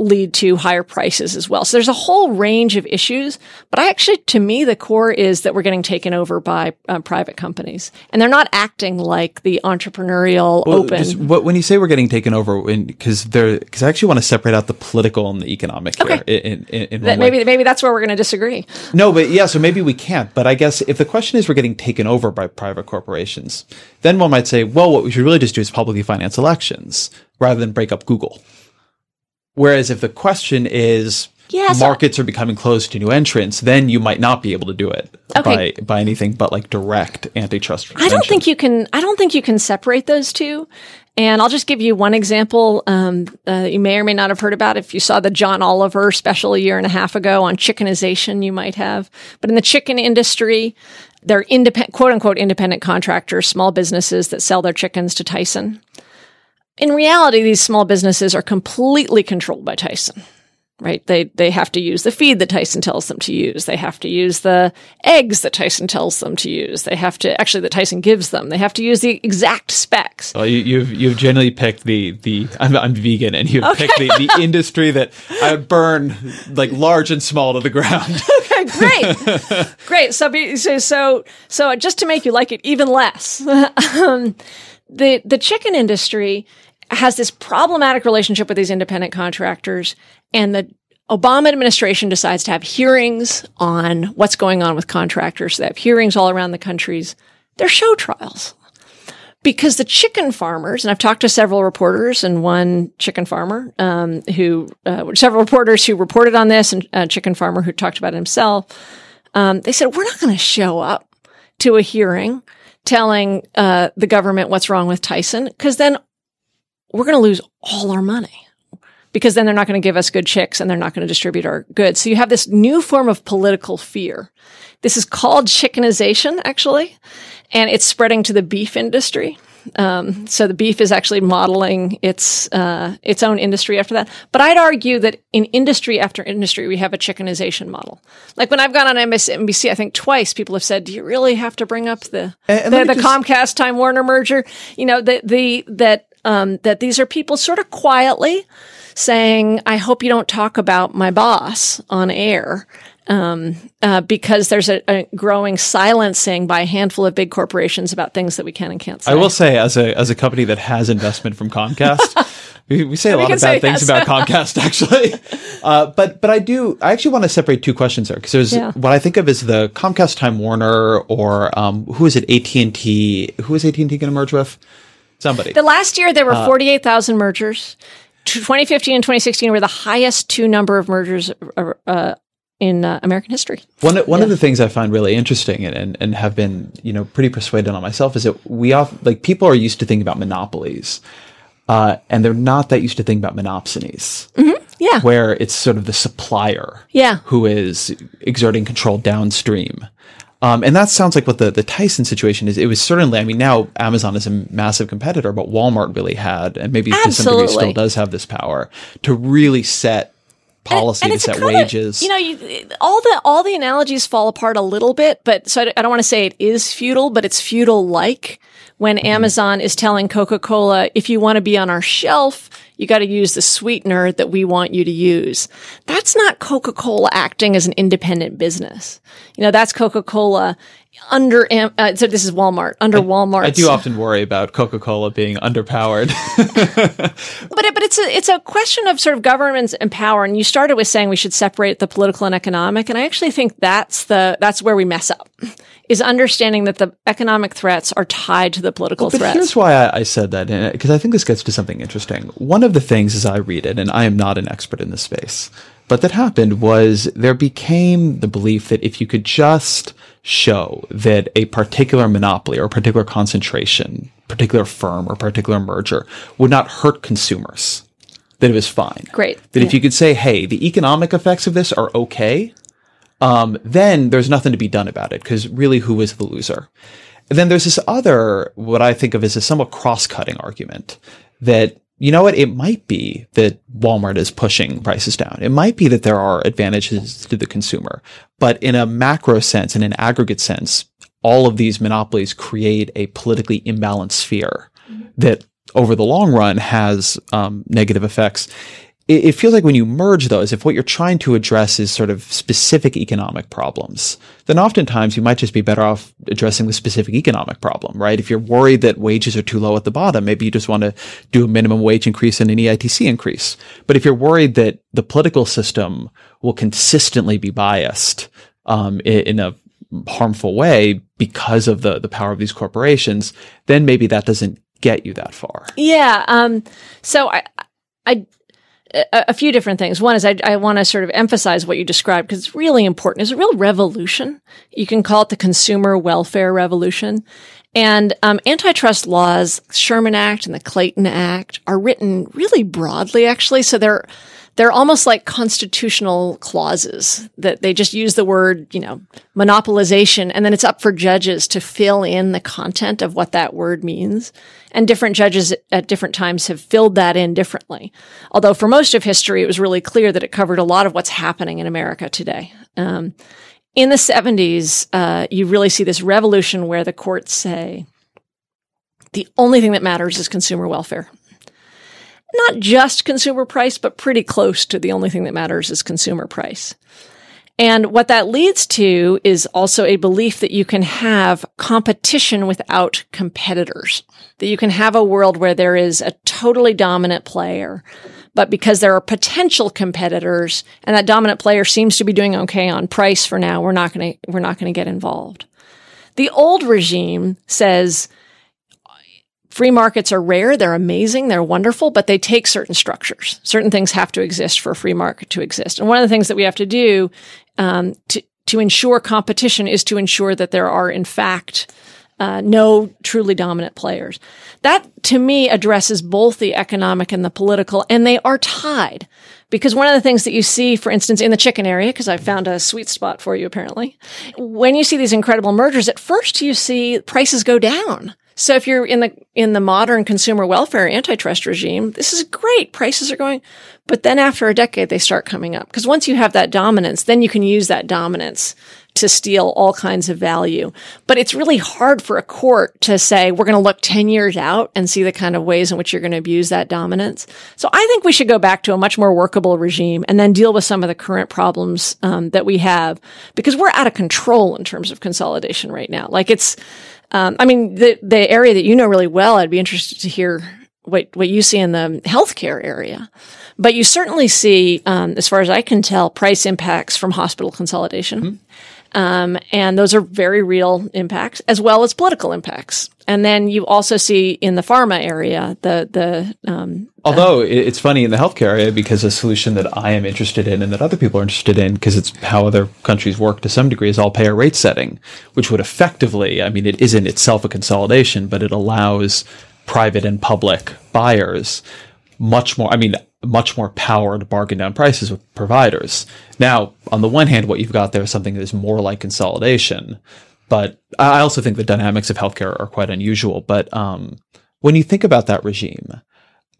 lead to higher prices as well. So there's a whole range of issues, but I actually, to me, the core is that we're getting taken over by uh, private companies and they're not acting like the entrepreneurial well, open. Just, what, when you say we're getting taken over, because they're, because I actually want to separate out the political and the economic okay. here. In, in, in that maybe, maybe that's where we're going to disagree. No, but yeah, so maybe we can't. But I guess if the question is we're getting taken over by private corporations, then one might say, well, what we should really just do is publicly finance elections rather than break up Google. Whereas if the question is yeah, so markets are becoming closed to new entrants, then you might not be able to do it okay. by by anything but like direct antitrust. I don't think you can. I don't think you can separate those two. And I'll just give you one example um, uh, you may or may not have heard about. If you saw the John Oliver special a year and a half ago on chickenization, you might have. But in the chicken industry, they're independent, quote unquote, independent contractors, small businesses that sell their chickens to Tyson. In reality, these small businesses are completely controlled by Tyson, right? They, they have to use the feed that Tyson tells them to use. They have to use the eggs that Tyson tells them to use. They have to, actually, that Tyson gives them. They have to use the exact specs. Well, you, have you've generally picked the, the, I'm, I'm vegan and you've okay. picked the, the industry that I would burn like large and small to the ground. okay, great. great. So, so, so, so just to make you like it even less, um, the, the chicken industry has this problematic relationship with these independent contractors and the Obama administration decides to have hearings on what's going on with contractors. They have hearings all around the countries. They're show trials because the chicken farmers, and I've talked to several reporters and one chicken farmer um, who, uh, several reporters who reported on this, and a chicken farmer who talked about it himself. um, they said, we're not going to show up to a hearing telling uh, the government what's wrong with Tyson because then we're going to lose all our money because then they're not going to give us good chicks and they're not going to distribute our goods. So you have this new form of political fear. This is called chickenization, actually, and it's spreading to the beef industry. Um, so the beef is actually modeling its uh, its own industry after that. But I'd argue that in industry after industry, we have a chickenization model. Like when I've gone on MSNBC, I think twice people have said, "Do you really have to bring up the And- and the, the just- Comcast Time Warner merger?" You know, the the that um, that these are people sort of quietly saying, "I hope you don't talk about my boss on air." Um, uh, because there's a, a growing silencing by a handful of big corporations about things that we can and can't say. I will say, as a as a company that has investment from Comcast, we, we say a lot of bad things yes. about Comcast, actually. Uh, but but I do I actually want to separate two questions there because there's Yeah. what I think of as the Comcast Time Warner or um, who is it AT and T? Who is AT and T going to merge with? Somebody. The last year, there were Uh, 48,000 mergers. 2015 and 2016 were the highest two number of mergers uh, uh, in uh, American history. One one of the things I find really interesting and, and and have been you know pretty persuaded on myself is that we off like people are used to thinking about monopolies, uh, and they're not that used to think about monopsonies, Yeah. where it's sort of the supplier Yeah. who is exerting control downstream. Um, and that sounds like what the, the Tyson situation is. It was certainly, I mean, now Amazon is a massive competitor, but Walmart really had, and maybe to some degree still does have this power to really set policy, to it's a set wages. You know, you, all the all the analogies fall apart a little bit, but so I, I don't want to say it is feudal, but it's feudal like when Mm-hmm. Amazon is telling Coca Cola, if you want to be on our shelf, you got to use the sweetener that we want you to use. That's not Coca Cola acting as an independent business. You know, that's Coca Cola under. Uh, so this is Walmart under Walmart. I do often worry about Coca Cola being underpowered. But it, but it's a it's a question of sort of governments and power. And you started with saying we should separate the political and economic, and I actually think that's the that's where we mess up, is understanding that the economic threats are tied to the political But threats. here's why I, I said that, because I think this gets to something interesting. One of the things as I read it, and I am not an expert in this space, but that happened was there became the belief that if you could just show that a particular monopoly or a particular concentration, particular firm or particular merger would not hurt consumers, that it was fine. Great. That if you could say, hey, the economic effects of this are okay, um, then there's nothing to be done about it because really, who is the loser? And then there's this other, what I think of as a somewhat cross-cutting argument that, you know what, it might be that Walmart is pushing prices down. It might be that there are advantages to the consumer, but in a macro sense, in an aggregate sense, all of these monopolies create a politically imbalanced sphere that over the long run has um, negative effects. It, it feels like when you merge those, if what you're trying to address is sort of specific economic problems, then oftentimes you might just be better off addressing the specific economic problem, right? If you're worried that wages are too low at the bottom, maybe you just want to do a minimum wage increase and an EITC increase. But if you're worried that the political system will consistently be biased um, i- in a harmful way because of the the power of these corporations, then maybe that doesn't get you that far. Yeah. Um, so I, I, a, a few different things. One is I, I want to sort of emphasize what you described because it's really important. It's a real revolution. You can call it the consumer welfare revolution. And um, antitrust laws, Sherman Act and the Clayton Act, are written really broadly, actually. So they're they're almost like constitutional clauses that they just use the word, you know, monopolization, and then it's up for judges to fill in the content of what that word means. And different judges at different times have filled that in differently. Although for most of history, it was really clear that it covered a lot of what's happening in America today. Um, in the 70s, uh, you really see this revolution where the courts say the only thing that matters is consumer welfare not just consumer price, but pretty close to the only thing that matters is consumer price. And what that leads to is also a belief that you can have competition without competitors, that you can have a world where there is a totally dominant player, but because there are potential competitors and that dominant player seems to be doing okay on price for now, we're not going to, we're not going to get involved. The old regime says, free markets are rare, they're amazing, they're wonderful, but they take certain structures. Certain things have to exist for a free market to exist. And one of the things that we have to do um, to to ensure competition is to ensure that there are, in fact, uh, no truly dominant players. That, to me, addresses both the economic and the political, and they are tied. Because one of the things that you see, for instance, in the chicken area, because I found a sweet spot for you apparently, when you see these incredible mergers, at first you see prices go down. So if you're in the in the modern consumer welfare antitrust regime, this is great. Prices are going, but then after a decade they start coming up because once you have that dominance, then you can use that dominance to steal all kinds of value. But it's really hard for a court to say, we're going to look 10 years out and see the kind of ways in which you're going to abuse that dominance. So I think we should go back to a much more workable regime and then deal with some of the current problems um, that we have because we're out of control in terms of consolidation right now. Like it's, um, I mean, the, the area that you know really well, I'd be interested to hear what, what you see in the healthcare area. But you certainly see, um, as far as I can tell, price impacts from hospital consolidation. Mm-hmm. Um, and those are very real impacts as well as political impacts. And then you also see in the pharma area the the. Um, Although it's funny in the healthcare area because a solution that I am interested in and that other people are interested in because it's how other countries work to some degree is all payer rate setting, which would effectively, I mean, it isn't itself a consolidation, but it allows private and public buyers much more. I mean, much more power to bargain down prices with providers. Now, on the one hand, what you've got there is something that is more like consolidation, but I also think the dynamics of healthcare are quite unusual. But um, when you think about that regime,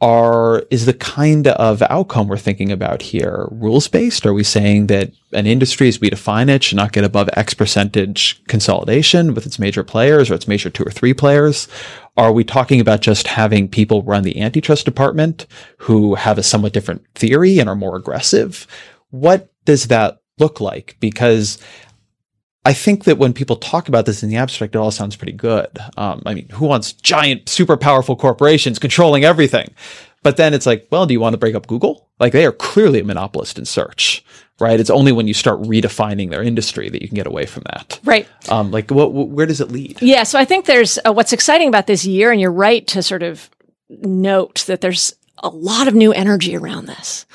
are is the kind of outcome we're thinking about here rules based? Are we saying that an industry, as we define it, should not get above X percentage consolidation with its major players or its major two or three players? Are we talking about just having people run the antitrust department who have a somewhat different theory and are more aggressive? What does that look like? Because I think that when people talk about this in the abstract, it all sounds pretty good. Um, I mean, who wants giant, super powerful corporations controlling everything? But then it's like, well, do you want to break up Google? Like they are clearly a monopolist in search, right? It's only when you start redefining their industry that you can get away from that. Right. Um, like what, where does it lead? Yeah. So I think there's uh, what's exciting about this year, and you're right to sort of note that there's a lot of new energy around this.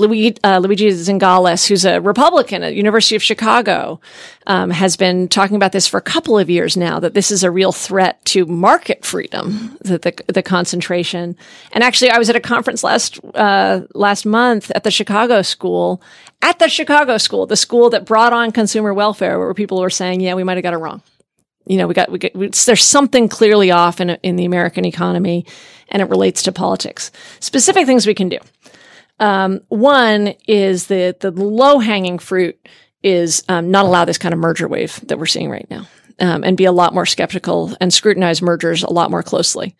Luigi, uh, Luigi Zingales, who's a Republican at University of Chicago, um, has been talking about this for a couple of years now. That this is a real threat to market freedom, that the the concentration. And actually, I was at a conference last uh, last month at the Chicago School, at the Chicago School, the school that brought on consumer welfare, where people were saying, "Yeah, we might have got it wrong." You know, we got we get we, there's something clearly off in in the American economy, and it relates to politics. Specific things we can do. Um, one is that the low hanging fruit is um, not allow this kind of merger wave that we're seeing right now, um, and be a lot more skeptical and scrutinize mergers a lot more closely.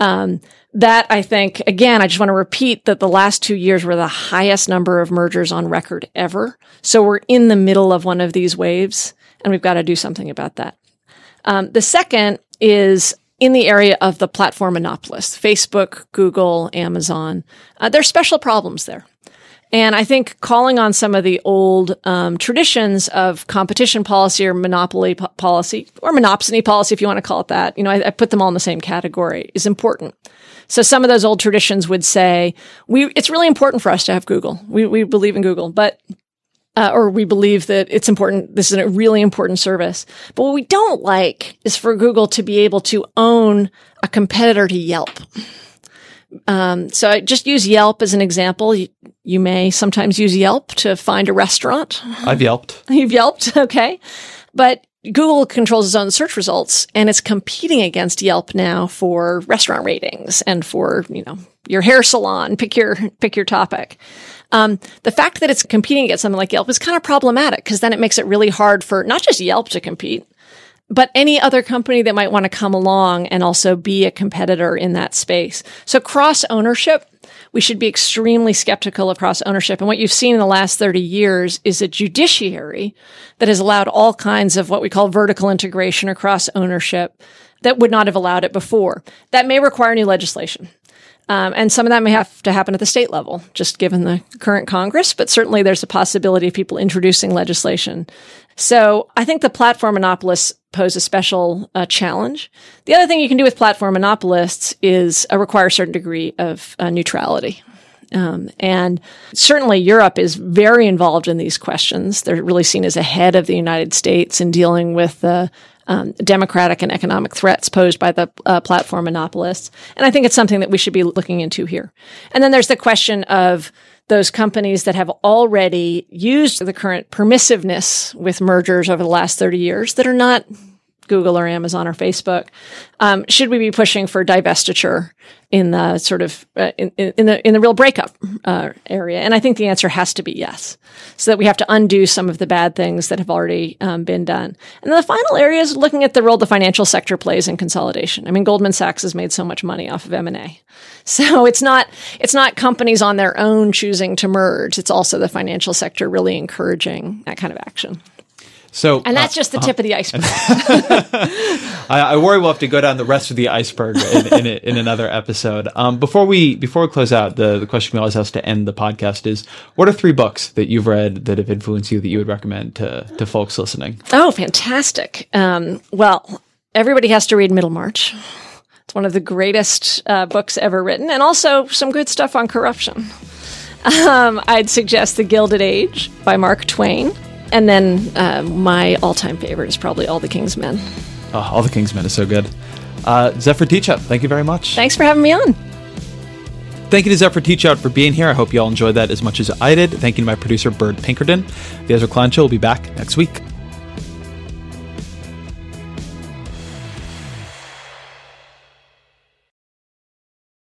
Um, that I think again, I just want to repeat that the last two years were the highest number of mergers on record ever. So we're in the middle of one of these waves, and we've got to do something about that. Um, the second is in the area of the platform monopolists, Facebook, Google, Amazon. Uh, there's special problems there. And I think calling on some of the old um, traditions of competition policy or monopoly po- policy or monopsony policy, if you want to call it that, you know, I, I put them all in the same category, is important. So some of those old traditions would say, we, it's really important for us to have Google. We, we believe in Google, but uh, or we believe that it's important. This is a really important service. But what we don't like is for Google to be able to own a competitor to Yelp. Um, so I just use Yelp as an example. You, you, may sometimes use Yelp to find a restaurant. I've Yelped. You've Yelped. Okay. But Google controls its own search results and it's competing against Yelp now for restaurant ratings and for, you know, your hair salon. Pick your, pick your topic. Um, the fact that it's competing against something like Yelp is kind of problematic because then it makes it really hard for not just Yelp to compete, but any other company that might want to come along and also be a competitor in that space. So cross ownership, we should be extremely skeptical of cross ownership. And what you've seen in the last 30 years is a judiciary that has allowed all kinds of what we call vertical integration or cross ownership that would not have allowed it before. That may require new legislation. Um, and some of that may have to happen at the state level, just given the current Congress, but certainly there's a possibility of people introducing legislation. So I think the platform monopolists pose a special uh, challenge. The other thing you can do with platform monopolists is uh, require a certain degree of uh, neutrality. Um, and certainly Europe is very involved in these questions. They're really seen as ahead of the United States in dealing with the um, democratic and economic threats posed by the uh, platform monopolists. And I think it's something that we should be looking into here. And then there's the question of those companies that have already used the current permissiveness with mergers over the last 30 years that are not Google or Amazon or Facebook. Um, should we be pushing for divestiture in the sort of uh, in, in, the in the real breakup uh, area? And I think the answer has to be yes. So that we have to undo some of the bad things that have already um, been done. And then the final area is looking at the role the financial sector plays in consolidation. I mean, Goldman Sachs has made so much money off of M and A, so it's not it's not companies on their own choosing to merge. It's also the financial sector really encouraging that kind of action. So, and that's uh, just the tip uh, of the iceberg. I, I, worry we'll have to go down the rest of the iceberg in, in, in another episode. Um, before we before we close out, the, the question we always ask to end the podcast is: What are three books that you've read that have influenced you that you would recommend to to folks listening? Oh, fantastic! Um, well, everybody has to read Middlemarch. It's one of the greatest uh, books ever written, and also some good stuff on corruption. Um, I'd suggest The Gilded Age by Mark Twain. And then uh, my all-time favorite is probably All the King's Men. Oh, All the King's Men is so good. Uh, Zephyr Teachout, thank you very much. Thanks for having me on. Thank you to Zephyr Teachout for being here. I hope you all enjoyed that as much as I did. Thank you to my producer, Bird Pinkerton. The Ezra Klein Show will be back next week.